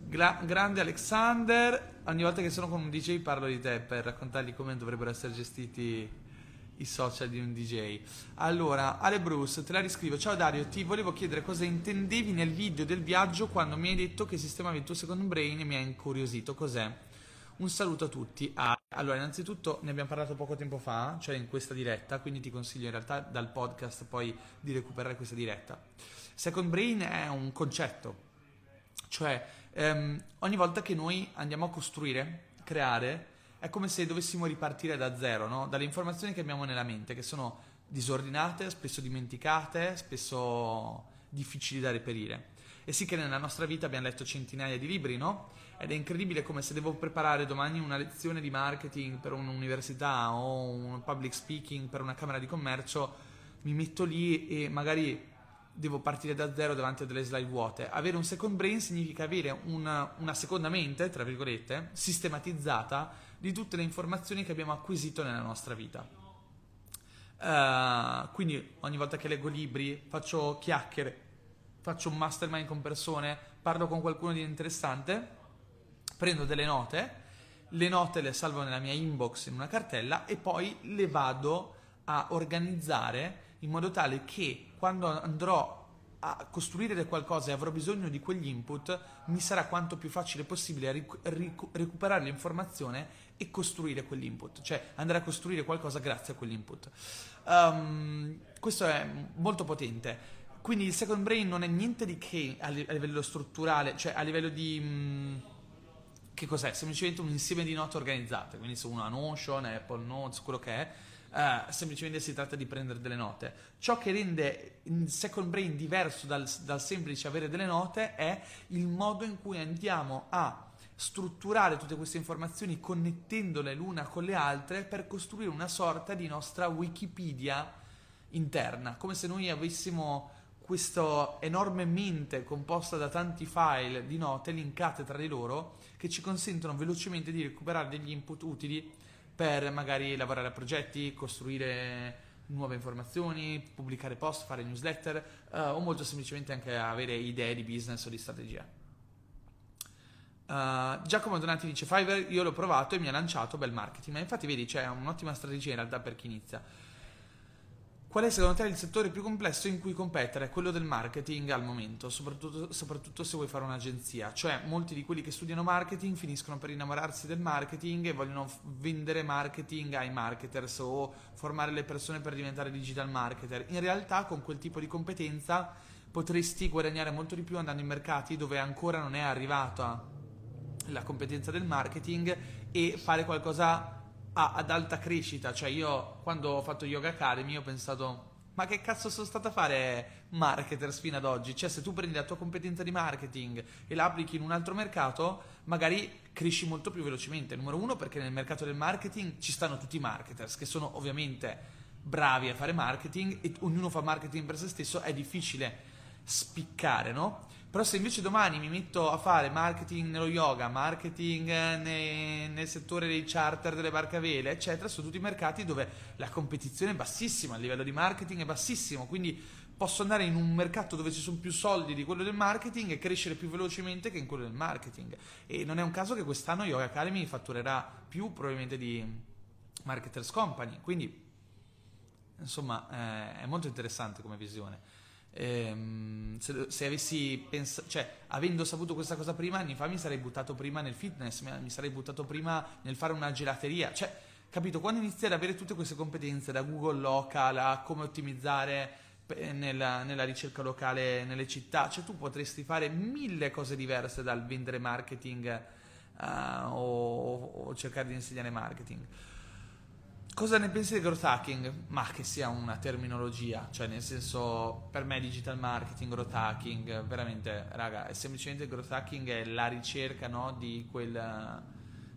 Gra- grande Alexander, ogni volta che sono con un DJ parlo di te per raccontargli come dovrebbero essere gestiti i social di un DJ. Allora, Ale Bruce, te la riscrivo. Ciao Dario, ti volevo chiedere cosa intendevi nel video del viaggio quando mi hai detto che sistemavi il tuo second brain e mi ha incuriosito. Cos'è? Un saluto a tutti. Ah, allora, innanzitutto ne abbiamo parlato poco tempo fa, cioè in questa diretta, quindi ti consiglio in realtà dal podcast poi di recuperare questa diretta. Second brain è un concetto, cioè ehm, ogni volta che noi andiamo a costruire, creare, è come se dovessimo ripartire da zero, no? dalle informazioni che abbiamo nella mente, che sono disordinate, spesso dimenticate, spesso difficili da reperire. E sì che nella nostra vita abbiamo letto centinaia di libri, no? Ed è incredibile come se devo preparare domani una lezione di marketing per un'università o un public speaking per una camera di commercio, mi metto lì e magari devo partire da zero davanti a delle slide vuote. Avere un second brain significa avere una, una seconda mente, tra virgolette, sistematizzata di tutte le informazioni che abbiamo acquisito nella nostra vita. Uh, quindi ogni volta che leggo libri, faccio chiacchiere, faccio un mastermind con persone, parlo con qualcuno di interessante, prendo delle note, le note le salvo nella mia inbox in una cartella e poi le vado a organizzare in modo tale che quando andrò a costruire qualcosa e avrò bisogno di quegli input, mi sarà quanto più facile possibile ric- ric- recuperare l'informazione e costruire quell'input, cioè andare a costruire qualcosa grazie a quell'input. Um, questo è molto potente. Quindi il second brain non è niente di che a, li- a livello strutturale, cioè a livello di... Mh, mm, che cos'è? Semplicemente un insieme di note organizzate, quindi se uno ha Notion, Apple Notes, quello che è, Uh, semplicemente si tratta di prendere delle note. Ciò che rende second brain diverso dal, dal, semplice avere delle note è il modo in cui andiamo a strutturare tutte queste informazioni connettendole l'una con le altre per costruire una sorta di nostra Wikipedia interna, come se noi avessimo questa enorme mente composta da tanti file di note linkate tra di loro che ci consentono velocemente di recuperare degli input utili per magari lavorare a progetti, costruire nuove informazioni, pubblicare post, fare newsletter uh, o molto semplicemente anche avere idee di business o di strategia. Uh, Giacomo Donati dice Fiverr io l'ho provato e mi ha lanciato bel marketing ma infatti vedi c'è un'ottima strategia in realtà per chi inizia Qual è secondo te il settore più complesso in cui competere? Quello del marketing al momento, soprattutto, soprattutto, se vuoi fare un'agenzia. Cioè, molti di quelli che studiano marketing finiscono per innamorarsi del marketing e vogliono vendere marketing ai marketers o formare le persone per diventare digital marketer. In realtà, con quel tipo di competenza potresti guadagnare molto di più andando in mercati dove ancora non è arrivata la competenza del marketing e fare qualcosa a, ad alta crescita. Cioè, io quando ho fatto Yoga Academy ho pensato. Ma che cazzo sono stato a fare marketers fino ad oggi? Cioè, se tu prendi la tua competenza di marketing e la applichi in un altro mercato, magari cresci molto più velocemente. Numero uno, perché nel mercato del marketing ci stanno tutti i marketers, che sono ovviamente bravi a fare marketing e ognuno fa marketing per se stesso, è difficile spiccare, no? Però se invece domani mi metto a fare marketing nello yoga, marketing nei, nel settore dei charter delle barche a vele, eccetera, sono tutti mercati dove la competizione è bassissima, il livello di marketing è bassissimo, quindi posso andare in un mercato dove ci sono più soldi di quello del marketing e crescere più velocemente che in quello del marketing. E non è un caso che quest'anno Yoga Academy fatturerà più probabilmente di Marketers Company, quindi insomma eh, è molto interessante come visione. Ehm, se, se, avessi pensato, cioè, avendo saputo questa cosa prima, anni fa mi sarei buttato prima nel fitness, mi sarei buttato prima nel fare una gelateria. Cioè, capito? Quando inizi ad avere tutte queste competenze da Google Local a come ottimizzare nella, nella, ricerca locale nelle città, cioè tu potresti fare mille cose diverse dal vendere marketing uh, o, o cercare di insegnare marketing. Cosa ne pensi del growth hacking? Ma che sia una terminologia, cioè nel senso per me digital marketing, growth hacking, veramente raga, è semplicemente growth hacking è la ricerca no, di, quel,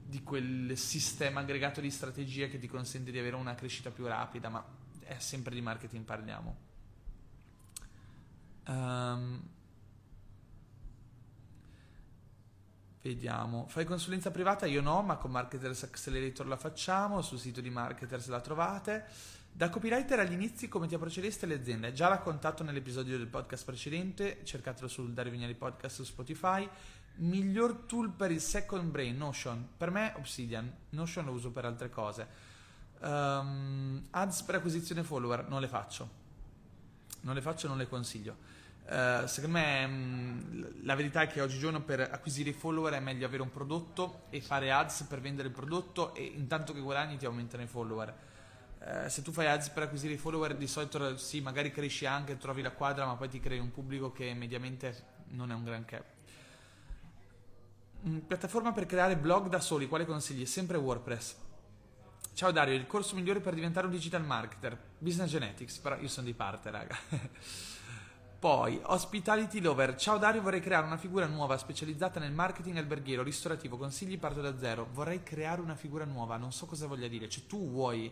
di quel sistema aggregato di strategie che ti consente di avere una crescita più rapida, ma è sempre di marketing parliamo. Um, Vediamo, fai consulenza privata? Io no, ma con Marketers Accelerator la facciamo, sul sito di Marketers la trovate. Da copywriter agli inizi come ti approcceresti alle aziende? Già raccontato nell'episodio del podcast precedente, cercatelo sul Dario Vignali Podcast su Spotify. Miglior tool per il second brain, Notion. Per me Obsidian, Notion lo uso per altre cose. Um, ads per acquisizione follower, non le faccio. Non le faccio, non le consiglio. Uh, secondo me mh, la verità è che oggigiorno per acquisire i follower è meglio avere un prodotto e fare ads per vendere il prodotto e intanto che guadagni ti aumentano i follower. Uh, se tu fai ads per acquisire i follower di solito sì, magari cresci anche, trovi la quadra, ma poi ti crei un pubblico che mediamente non è un granché. Mm, piattaforma per creare blog da soli, quale consigli? Sempre WordPress. Ciao Dario, il corso migliore per diventare un digital marketer? Business Genetics, però io sono di parte, raga. Poi, Hospitality Lover. Ciao Dario, vorrei creare una figura nuova specializzata nel marketing alberghiero, ristorativo. Consigli, parto da zero. Vorrei creare una figura nuova, non so cosa voglia dire. Cioè, tu vuoi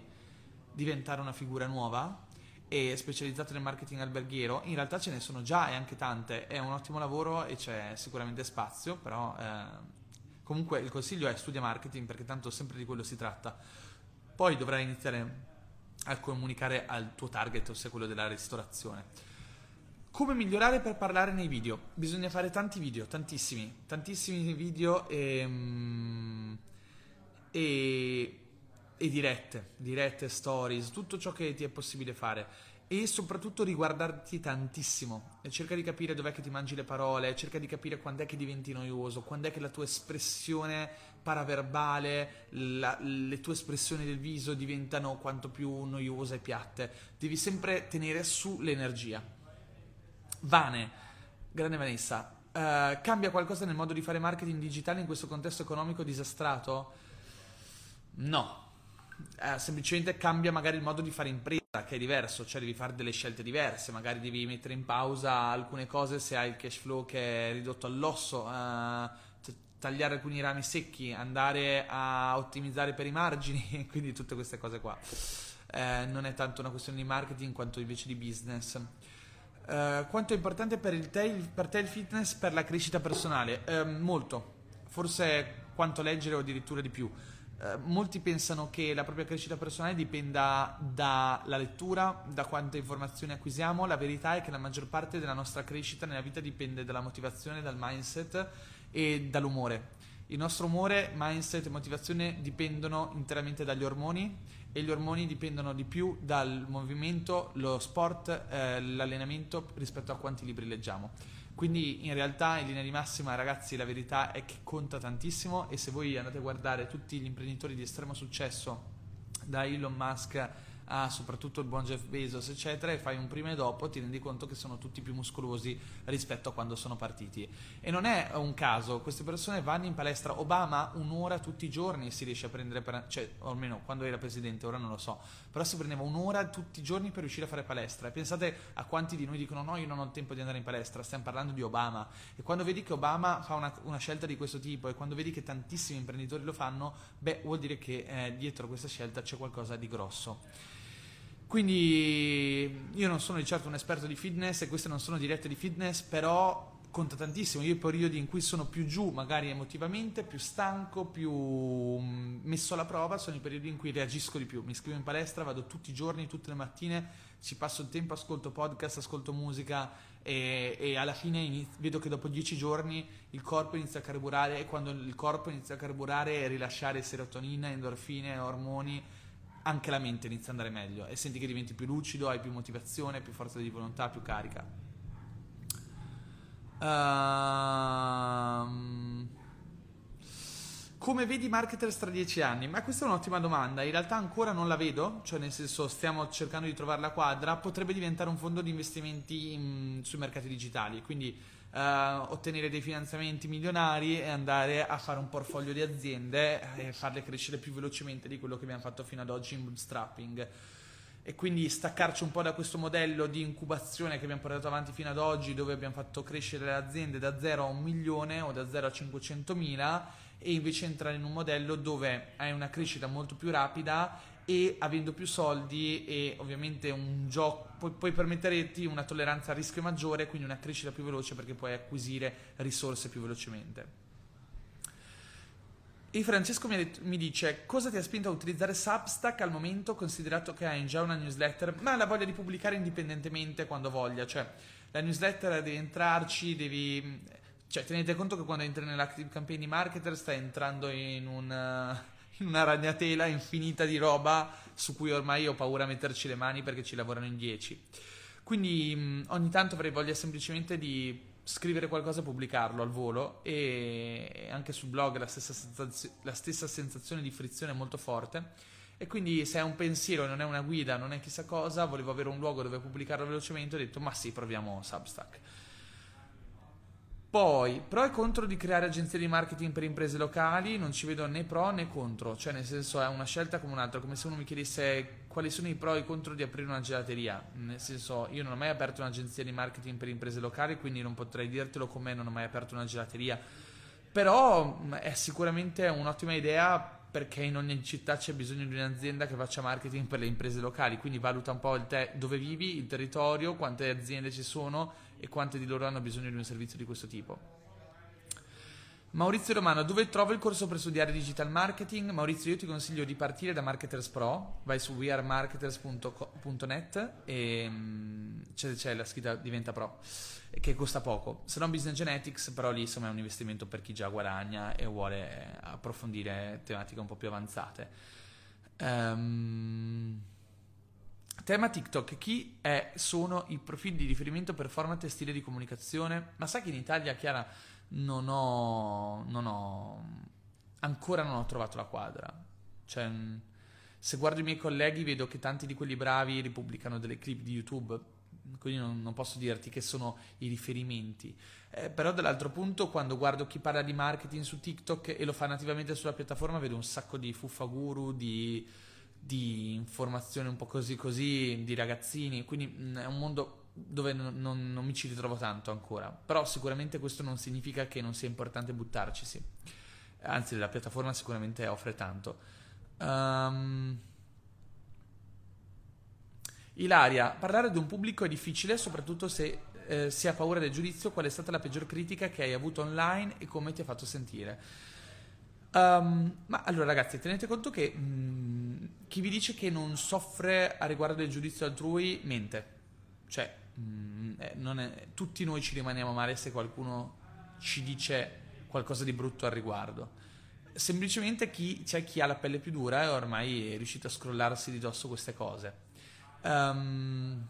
diventare una figura nuova e specializzata nel marketing alberghiero? In realtà ce ne sono già e anche tante. È un ottimo lavoro e c'è sicuramente spazio, però eh, comunque il consiglio è studia marketing perché tanto sempre di quello si tratta. Poi dovrai iniziare a comunicare al tuo target, ossia quello della ristorazione. Come migliorare per parlare nei video? Bisogna fare tanti video, tantissimi, tantissimi video e, mm, e, e dirette, dirette, stories, tutto ciò che ti è possibile fare e soprattutto riguardarti tantissimo. Cerca di capire dov'è che ti mangi le parole, cerca di capire quando è che diventi noioso, quando è che la tua espressione paraverbale, la, le tue espressioni del viso diventano quanto più noiose e piatte. Devi sempre tenere su l'energia Vane, grande Vanessa, uh, cambia qualcosa nel modo di fare marketing digitale in questo contesto economico disastrato? No, uh, semplicemente cambia magari il modo di fare impresa che è diverso, cioè devi fare delle scelte diverse, magari devi mettere in pausa alcune cose se hai il cash flow che è ridotto all'osso, uh, tagliare alcuni rami secchi, andare a ottimizzare per i margini, quindi tutte queste cose qua. Eh, non è tanto una questione di marketing quanto invece di business. Uh, quanto è importante per te, per te, il fitness per la crescita personale? Uh, molto, forse quanto leggere o addirittura di più. Uh, molti pensano che la propria crescita personale dipenda dalla lettura, da quante informazioni acquisiamo. La verità è che la maggior parte della nostra crescita nella vita dipende dalla motivazione, dal mindset e dall'umore. Il nostro umore, mindset e motivazione dipendono interamente dagli ormoni e gli ormoni dipendono di più dal movimento, lo sport, eh, l'allenamento rispetto a quanti libri leggiamo. Quindi in realtà in linea di massima ragazzi la verità è che conta tantissimo e se voi andate a guardare tutti gli imprenditori di estremo successo da Elon Musk a soprattutto il buon Jeff Bezos, eccetera, e fai un prima e dopo, ti rendi conto che sono tutti più muscolosi rispetto a quando sono partiti. E non è un caso, queste persone vanno in palestra, Obama un'ora tutti i giorni si riesce a prendere, per, cioè, almeno quando era presidente, ora non lo so, però si prendeva un'ora tutti i giorni per riuscire a fare palestra. E pensate a quanti di noi dicono no, io non ho tempo di andare in palestra, stiamo parlando di Obama. E quando vedi che Obama fa una, una scelta di questo tipo e quando vedi che tantissimi imprenditori lo fanno, beh, vuol dire che eh, dietro questa scelta c'è qualcosa di grosso. Quindi io non sono di certo un esperto di fitness e queste non sono dirette di fitness, però conta tantissimo. Io i periodi in cui sono più giù, magari emotivamente, più stanco, più mm, messo alla prova, sono i periodi in cui reagisco di più. Mi iscrivo in palestra, vado tutti i giorni, tutte le mattine, ci passo il tempo, ascolto podcast, ascolto musica e, e alla fine inizio, vedo che dopo dieci giorni il corpo inizia a carburare e quando il corpo inizia a carburare rilasciare serotonina, endorfine, ormoni anche la mente inizia ad andare meglio e senti che diventi più lucido, hai più motivazione, più forza di volontà, più carica. Um, come vedi marketers tra dieci anni? Ma questa è un'ottima domanda. In realtà ancora non la vedo, cioè nel senso stiamo cercando di trovare la quadra. Potrebbe diventare un fondo di investimenti in, sui mercati digitali, quindi uh, ottenere dei finanziamenti milionari e andare a fare un portfolio di aziende e farle crescere più velocemente di quello che abbiamo fatto fino ad oggi in bootstrapping. E quindi staccarci un po' da questo modello di incubazione che abbiamo portato avanti fino ad oggi dove abbiamo fatto crescere le aziende da 0 a un milione o da 0 a 500 mila e invece entrare in un modello dove hai una crescita molto più rapida e avendo più soldi e ovviamente un gioco puoi, puoi permetterti una tolleranza a rischio maggiore quindi una crescita più veloce perché puoi acquisire risorse più velocemente. E Francesco mi, detto, mi, dice cosa ti ha spinto a utilizzare Substack al momento considerato che hai già una newsletter? Ma la voglia di pubblicare indipendentemente quando voglia cioè la newsletter devi entrarci devi cioè tenete conto che quando entri nell'active campaign di marketer stai entrando in, un, in una ragnatela infinita di roba su cui ormai ho paura a metterci le mani perché ci lavorano in 10 quindi ogni tanto avrei voglia semplicemente di scrivere qualcosa e pubblicarlo al volo e anche sul blog la stessa, sensazio- la stessa sensazione di frizione è molto forte e quindi se è un pensiero non è una guida, non è chissà cosa, volevo avere un luogo dove pubblicarlo velocemente ho detto ma sì, proviamo Substack. Poi, pro e contro di creare agenzie di marketing per imprese locali, non ci vedo né pro né contro, cioè nel senso è una scelta come un'altra, come se uno mi chiedesse quali sono i pro e i contro di aprire una gelateria, nel senso io non ho mai aperto un'agenzia di marketing per imprese locali, quindi non potrei dirtelo come non ho mai aperto una gelateria, però è sicuramente un'ottima idea perché in ogni città c'è bisogno di un'azienda che faccia marketing per le imprese locali, quindi valuta un po' te- dove vivi, il territorio, quante aziende ci sono e quante di loro hanno bisogno di un servizio di questo tipo. Maurizio Romano, dove trovo il corso per studiare digital marketing? Maurizio, io ti consiglio di partire da Marketers Pro, vai su wearemarketers.net e mm, c'è, c'è, la scritta diventa pro, che costa poco. Se no Business Genetics, però lì insomma è un investimento per chi già guadagna e vuole approfondire tematiche un po' più avanzate. Um, Tema TikTok, chi è, sono i profili di riferimento per format e stile di comunicazione? Ma sai che in Italia, Chiara, non ho, non ho ancora non ho trovato la quadra. Cioè, se guardo i miei colleghi vedo che tanti di quelli bravi ripubblicano delle clip di YouTube, quindi non, non posso dirti che sono i riferimenti. Eh, però dall'altro punto, quando guardo chi parla di marketing su TikTok e lo fa nativamente sulla piattaforma, vedo un sacco di fuffaguru, di di informazione un po' così così di ragazzini, quindi mh, è un mondo dove non, non, non, mi ci ritrovo tanto ancora, però sicuramente questo non significa che non sia importante buttarci, sì. anzi la piattaforma sicuramente offre tanto. Um, Ilaria, parlare di un pubblico è difficile, soprattutto se eh, si ha paura del giudizio, qual è stata la peggior critica che hai avuto online e come ti ha fatto sentire? Um, ma allora ragazzi, tenete conto che mh, mm, chi vi dice che non soffre a riguardo del giudizio altrui mente. Cioè, mh, mm, eh, è, tutti noi ci rimaniamo male se qualcuno ci dice qualcosa di brutto al riguardo. Semplicemente chi, c'è chi ha la pelle più dura e ormai è riuscito a scrollarsi di dosso queste cose. Um,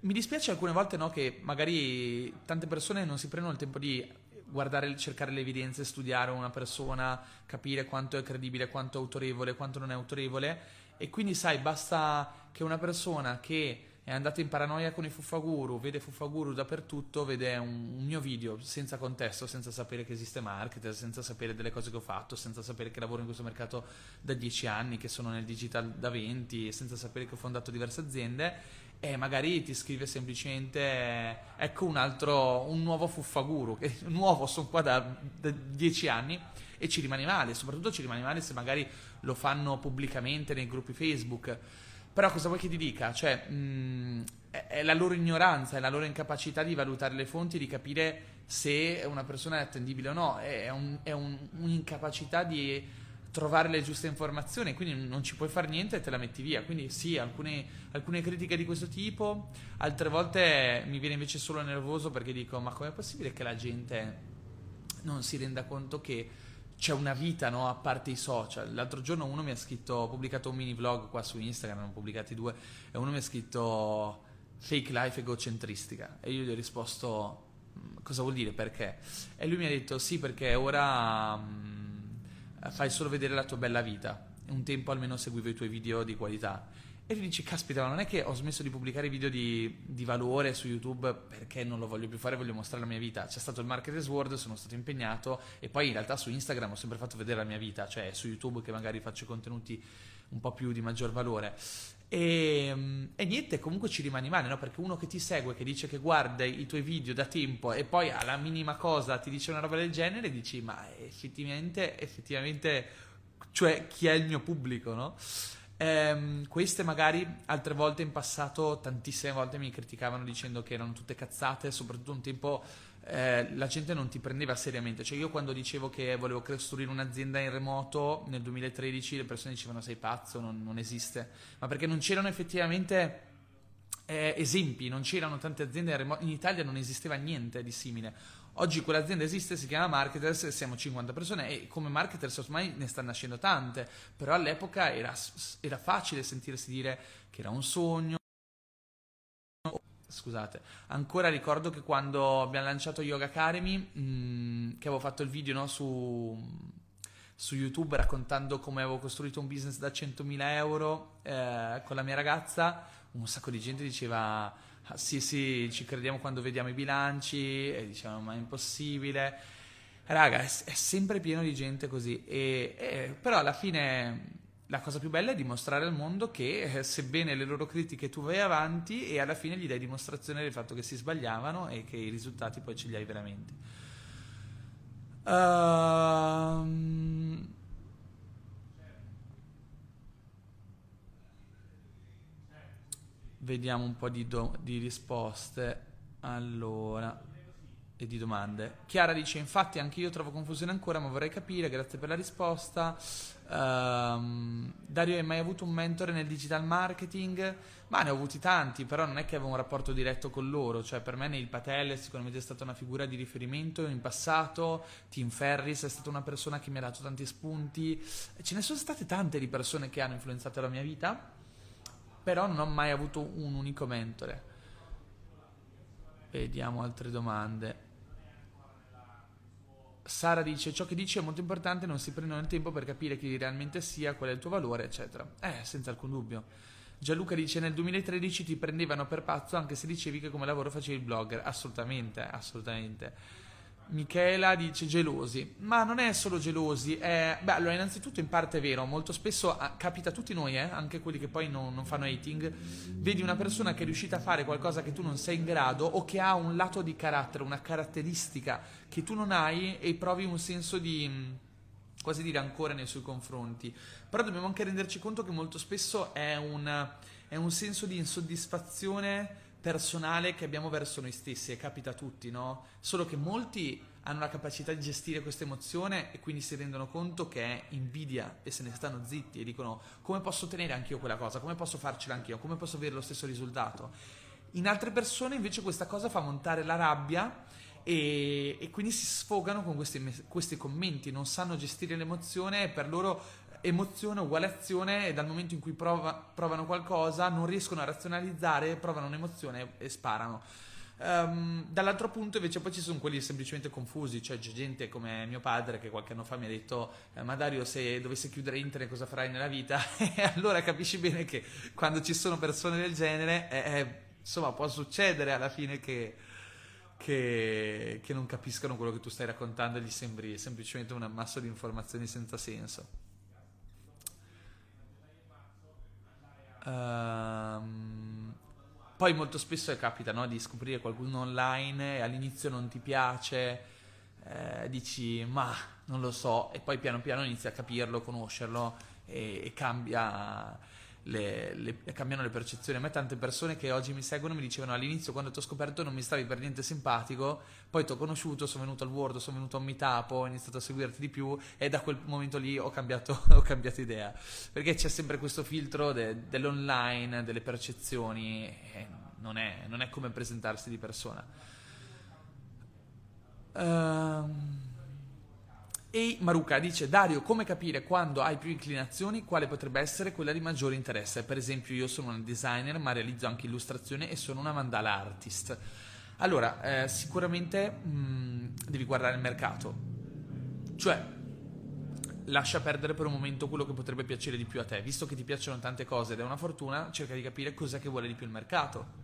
mi dispiace alcune volte no, che magari tante persone non si prendono il tempo di guardare, cercare le evidenze, studiare una persona, capire quanto è credibile, quanto è autorevole, quanto non è autorevole. E quindi, sai, basta che una persona che è andata in paranoia con i fuffaguru, vede fuffaguru dappertutto, vede un, un, mio video senza contesto, senza sapere che esiste marketer, senza sapere delle cose che ho fatto, senza sapere che lavoro in questo mercato da 10 anni, che sono nel digital da 20, senza sapere che ho fondato diverse aziende e magari ti scrive semplicemente ecco un altro un nuovo fuffaguru che nuovo sono qua da, da dieci anni e ci rimane male soprattutto ci rimane male se magari lo fanno pubblicamente nei gruppi facebook. Però cosa vuoi che ti dica? Cioè mh, è, è la loro ignoranza è la loro incapacità di valutare le fonti di capire se una persona è attendibile o no. È, un, è un, un'incapacità di trovare le giuste informazioni, quindi non ci puoi fare niente e te la metti via. Quindi sì, alcune, alcune critiche di questo tipo, altre volte mi viene invece solo nervoso perché dico ma com'è possibile che la gente non si renda conto che c'è una vita no, a parte i social. L'altro giorno uno mi ha scritto, ho pubblicato un mini vlog qua su Instagram, ne ho pubblicati due, e uno mi ha scritto fake life egocentristica e io gli ho risposto cosa vuol dire perché? E lui mi ha detto sì perché ora... Mh, fai solo vedere la tua bella vita. Un tempo almeno seguivo i tuoi video di qualità. E tu dici, caspita, ma non è che ho smesso di pubblicare video di, di, valore su YouTube perché non lo voglio più fare, voglio mostrare la mia vita. C'è stato il Marketers World, sono stato impegnato e poi in realtà su Instagram ho sempre fatto vedere la mia vita, cioè su YouTube che magari faccio contenuti un po' più di maggior valore. E, e, niente, comunque ci rimani male, no? Perché uno che ti segue, che dice che guarda i tuoi video da tempo e poi alla minima cosa ti dice una roba del genere, dici, ma effettivamente, effettivamente, cioè chi è il mio pubblico, no? Ehm, queste magari altre volte in passato tantissime volte mi criticavano dicendo che erano tutte cazzate, soprattutto un tempo eh, la gente non ti prendeva seriamente. Cioè, io quando dicevo che volevo costruire un'azienda in remoto nel 2013, le persone dicevano: Sei pazzo, non, non esiste. Ma perché non c'erano effettivamente eh, esempi, non c'erano tante aziende in remoto. In Italia non esisteva niente di simile. Oggi quell'azienda esiste, si chiama Marketers, siamo 50 persone e come Marketers ormai ne stanno nascendo tante, però all'epoca era, era facile sentirsi dire che era un sogno, scusate, ancora ricordo che quando abbiamo lanciato Yoga Academy, mh, mm, che avevo fatto il video no, su, su, YouTube raccontando come avevo costruito un business da 100.000 euro eh, con la mia ragazza, un sacco di gente diceva ah, sì sì ci crediamo quando vediamo i bilanci e dicevano ma è impossibile. Raga, è, è sempre pieno di gente così, e, e, però alla fine la cosa più bella è dimostrare al mondo che eh, sebbene le loro critiche tu vai avanti e alla fine gli dai dimostrazione del fatto che si sbagliavano e che i risultati poi ce li hai veramente. Uh, vediamo un po' di, do- di risposte. Allora e di domande. Chiara dice: Infatti, anche io trovo confusione ancora, ma vorrei capire. Grazie per la risposta. Um, Dario, hai mai avuto un mentore nel digital marketing? Ma ne ho avuti tanti, però non è che avevo un rapporto diretto con loro. Cioè, per me Neil Patel è sicuramente stata una figura di riferimento in passato. Tim Ferris è stata una persona che mi ha dato tanti spunti. Ce ne sono state tante di persone che hanno influenzato la mia vita, però non ho mai avuto un unico mentore. Vediamo altre domande. Sara dice ciò che dici è molto importante, non si prendono il tempo per capire chi realmente sia, qual è il tuo valore, eccetera. Eh, senza alcun dubbio. Gianluca dice nel 2013 ti prendevano per pazzo anche se dicevi che come lavoro facevi il blogger. Assolutamente, assolutamente. Michela dice gelosi, ma non è solo gelosi, è... beh allora innanzitutto in parte è vero, molto spesso ah, capita a tutti noi, eh, anche quelli che poi non, non, fanno hating, vedi una persona che è riuscita a fare qualcosa che tu non sei in grado o che ha un lato di carattere, una caratteristica che tu non hai e provi un senso di mm, quasi di rancore nei suoi confronti, però dobbiamo anche renderci conto che molto spesso è un, è un senso di insoddisfazione personale che abbiamo verso noi stessi e capita a tutti, no? Solo che molti hanno la capacità di gestire questa emozione e quindi si rendono conto che è invidia e se ne stanno zitti e dicono come posso ottenere anch'io quella cosa, come posso farcela anch'io, come posso avere lo stesso risultato. In altre persone invece questa cosa fa montare la rabbia e, e quindi si sfogano con questi, questi commenti, non sanno gestire l'emozione e per loro emozione uguale azione e dal momento in cui prova, provano qualcosa non riescono a razionalizzare, provano un'emozione e sparano. Um, dall'altro punto invece poi ci sono quelli semplicemente confusi, cioè c'è gente come mio padre che qualche anno fa mi ha detto eh, ma Dario se dovessi chiudere internet cosa farai nella vita? e allora capisci bene che quando ci sono persone del genere eh, eh, insomma può succedere alla fine che, che, che non capiscano quello che tu stai raccontando e gli sembri semplicemente un ammasso di informazioni senza senso. Um, poi molto spesso capita no, di scoprire qualcuno online e all'inizio non ti piace, eh, dici ma non lo so. E poi piano piano inizi a capirlo, conoscerlo e, e cambia le, le, cambiano le percezioni. A me tante persone che oggi mi seguono mi dicevano all'inizio quando ti ho scoperto non mi stavi per niente simpatico, poi ti ho conosciuto, sono venuto al Word, sono venuto a un meetup, ho iniziato a seguirti di più e da quel momento lì ho cambiato, ho cambiato idea. Perché c'è sempre questo filtro de, dell'online, delle percezioni, e non è, non è come presentarsi di persona. Ehm... Um... E Maruca dice: Dario, come capire quando hai più inclinazioni, quale potrebbe essere quella di maggiore interesse? Per esempio, io sono una designer, ma realizzo anche illustrazione e sono una mandala artist. Allora, eh, sicuramente mh, mm, devi guardare il mercato, cioè lascia perdere per un momento quello che potrebbe piacere di più a te, visto che ti piacciono tante cose ed è una fortuna, cerca di capire cos'è che vuole di più il mercato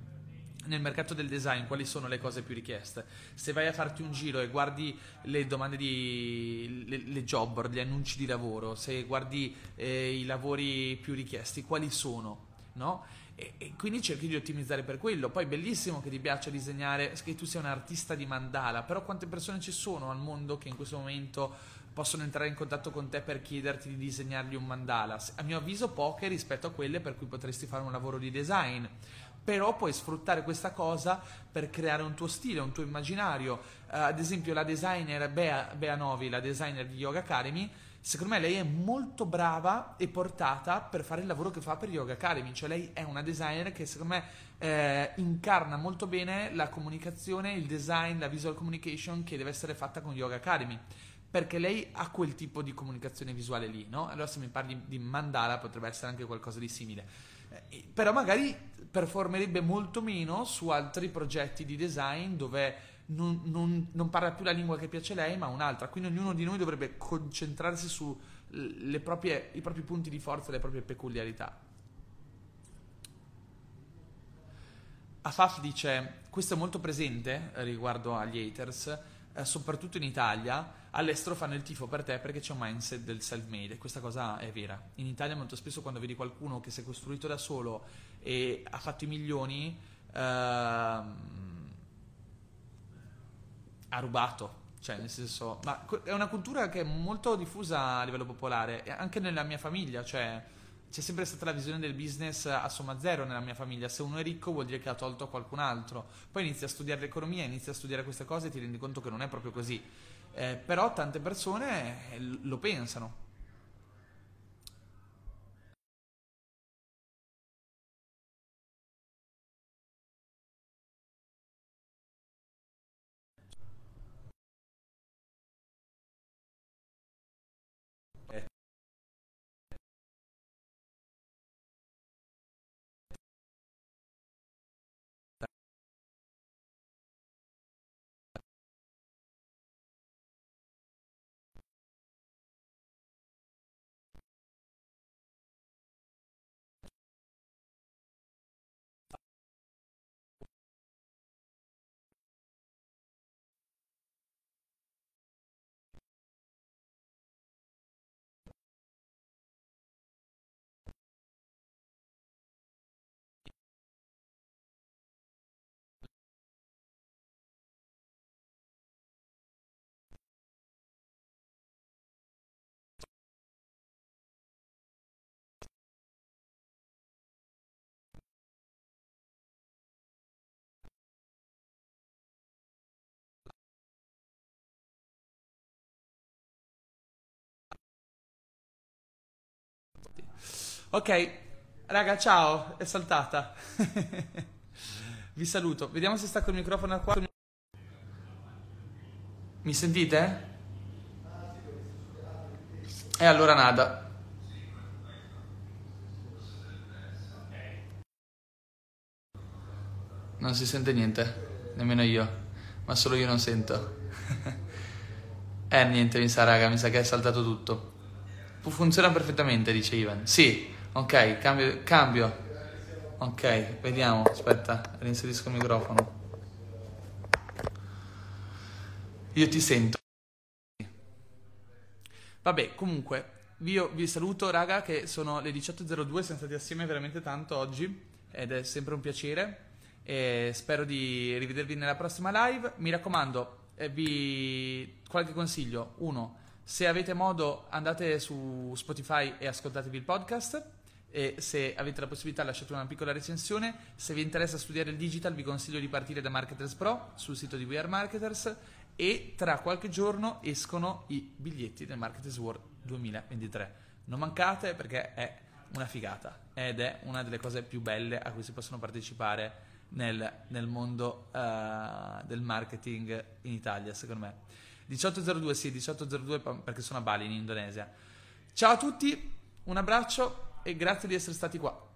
nel mercato del design quali sono le cose più richieste. Se vai a farti un giro e guardi le domande di le, le job board, gli annunci di lavoro, se guardi eh, i lavori più richiesti, quali sono, no? E, e, quindi cerchi di ottimizzare per quello. Poi bellissimo che ti piaccia disegnare, che tu sia un artista di mandala, però quante persone ci sono al mondo che in questo momento possono entrare in contatto con te per chiederti di disegnargli un mandala? A mio avviso poche rispetto a quelle per cui potresti fare un lavoro di design però puoi sfruttare questa cosa per creare un tuo stile, un tuo immaginario. Uh, ad esempio la designer Bea, Bea Novi, la designer di Yoga Academy, secondo me lei è molto brava e portata per fare il lavoro che fa per Yoga Academy, cioè lei è una designer che secondo me eh, incarna molto bene la comunicazione, il design, la visual communication che deve essere fatta con Yoga Academy perché lei ha quel tipo di comunicazione visuale lì, no? Allora se mi parli di mandala potrebbe essere anche qualcosa di simile. Eh, però magari performerebbe molto meno su altri progetti di design dove non, non, non, parla più la lingua che piace lei, ma un'altra. Quindi ognuno di noi dovrebbe concentrarsi sui propri punti di forza le proprie peculiarità. Afaf dice: Questo è molto presente riguardo agli haters eh, soprattutto in Italia, all'estero fanno il tifo per te perché c'è un mindset del self-made e questa cosa è vera. In Italia molto spesso quando vedi qualcuno che si è costruito da solo e ha fatto i milioni, ehm, ha rubato. Cioè, nel senso, ma è una cultura che è molto diffusa a livello popolare, anche nella mia famiglia, cioè c'è sempre stata la visione del business a somma zero nella mia famiglia. Se uno è ricco vuol dire che ha tolto a qualcun altro. Poi inizi a studiare l'economia, inizi a studiare queste cose e ti rendi conto che non è proprio così. Eh, però tante persone eh, lo pensano. Ok, raga, ciao, è saltata. Vi saluto. Vediamo se stacco il microfono qua. Mi sentite? E allora nada. Non si sente niente, nemmeno io, ma solo io non sento. eh niente, mi sa raga, mi sa che è saltato tutto. Funziona perfettamente, dice Ivan. Sì, Ok, cambio, cambio. Ok, vediamo. Aspetta, reinserisco il microfono. Io ti sento. Vabbè, comunque, io vi saluto, raga, che sono le 18.02, siamo stati assieme veramente tanto oggi ed è sempre un piacere. E spero di rivedervi nella prossima live. Mi raccomando, eh, vi... qualche consiglio. Uno, se avete modo andate su Spotify e ascoltatevi il podcast e se avete la possibilità lasciate una piccola recensione. Se vi interessa studiare il digital vi consiglio di partire da Marketers Pro sul sito di We Are Marketers e tra qualche giorno escono i biglietti del Marketers World 2023. Non mancate perché è una figata ed è una delle cose più belle a cui si possono partecipare nel, nel mondo uh, del marketing in Italia, secondo me. 1802, sì, 1802 perché sono a Bali in Indonesia. Ciao a tutti, un abbraccio e grazie di essere stati qua.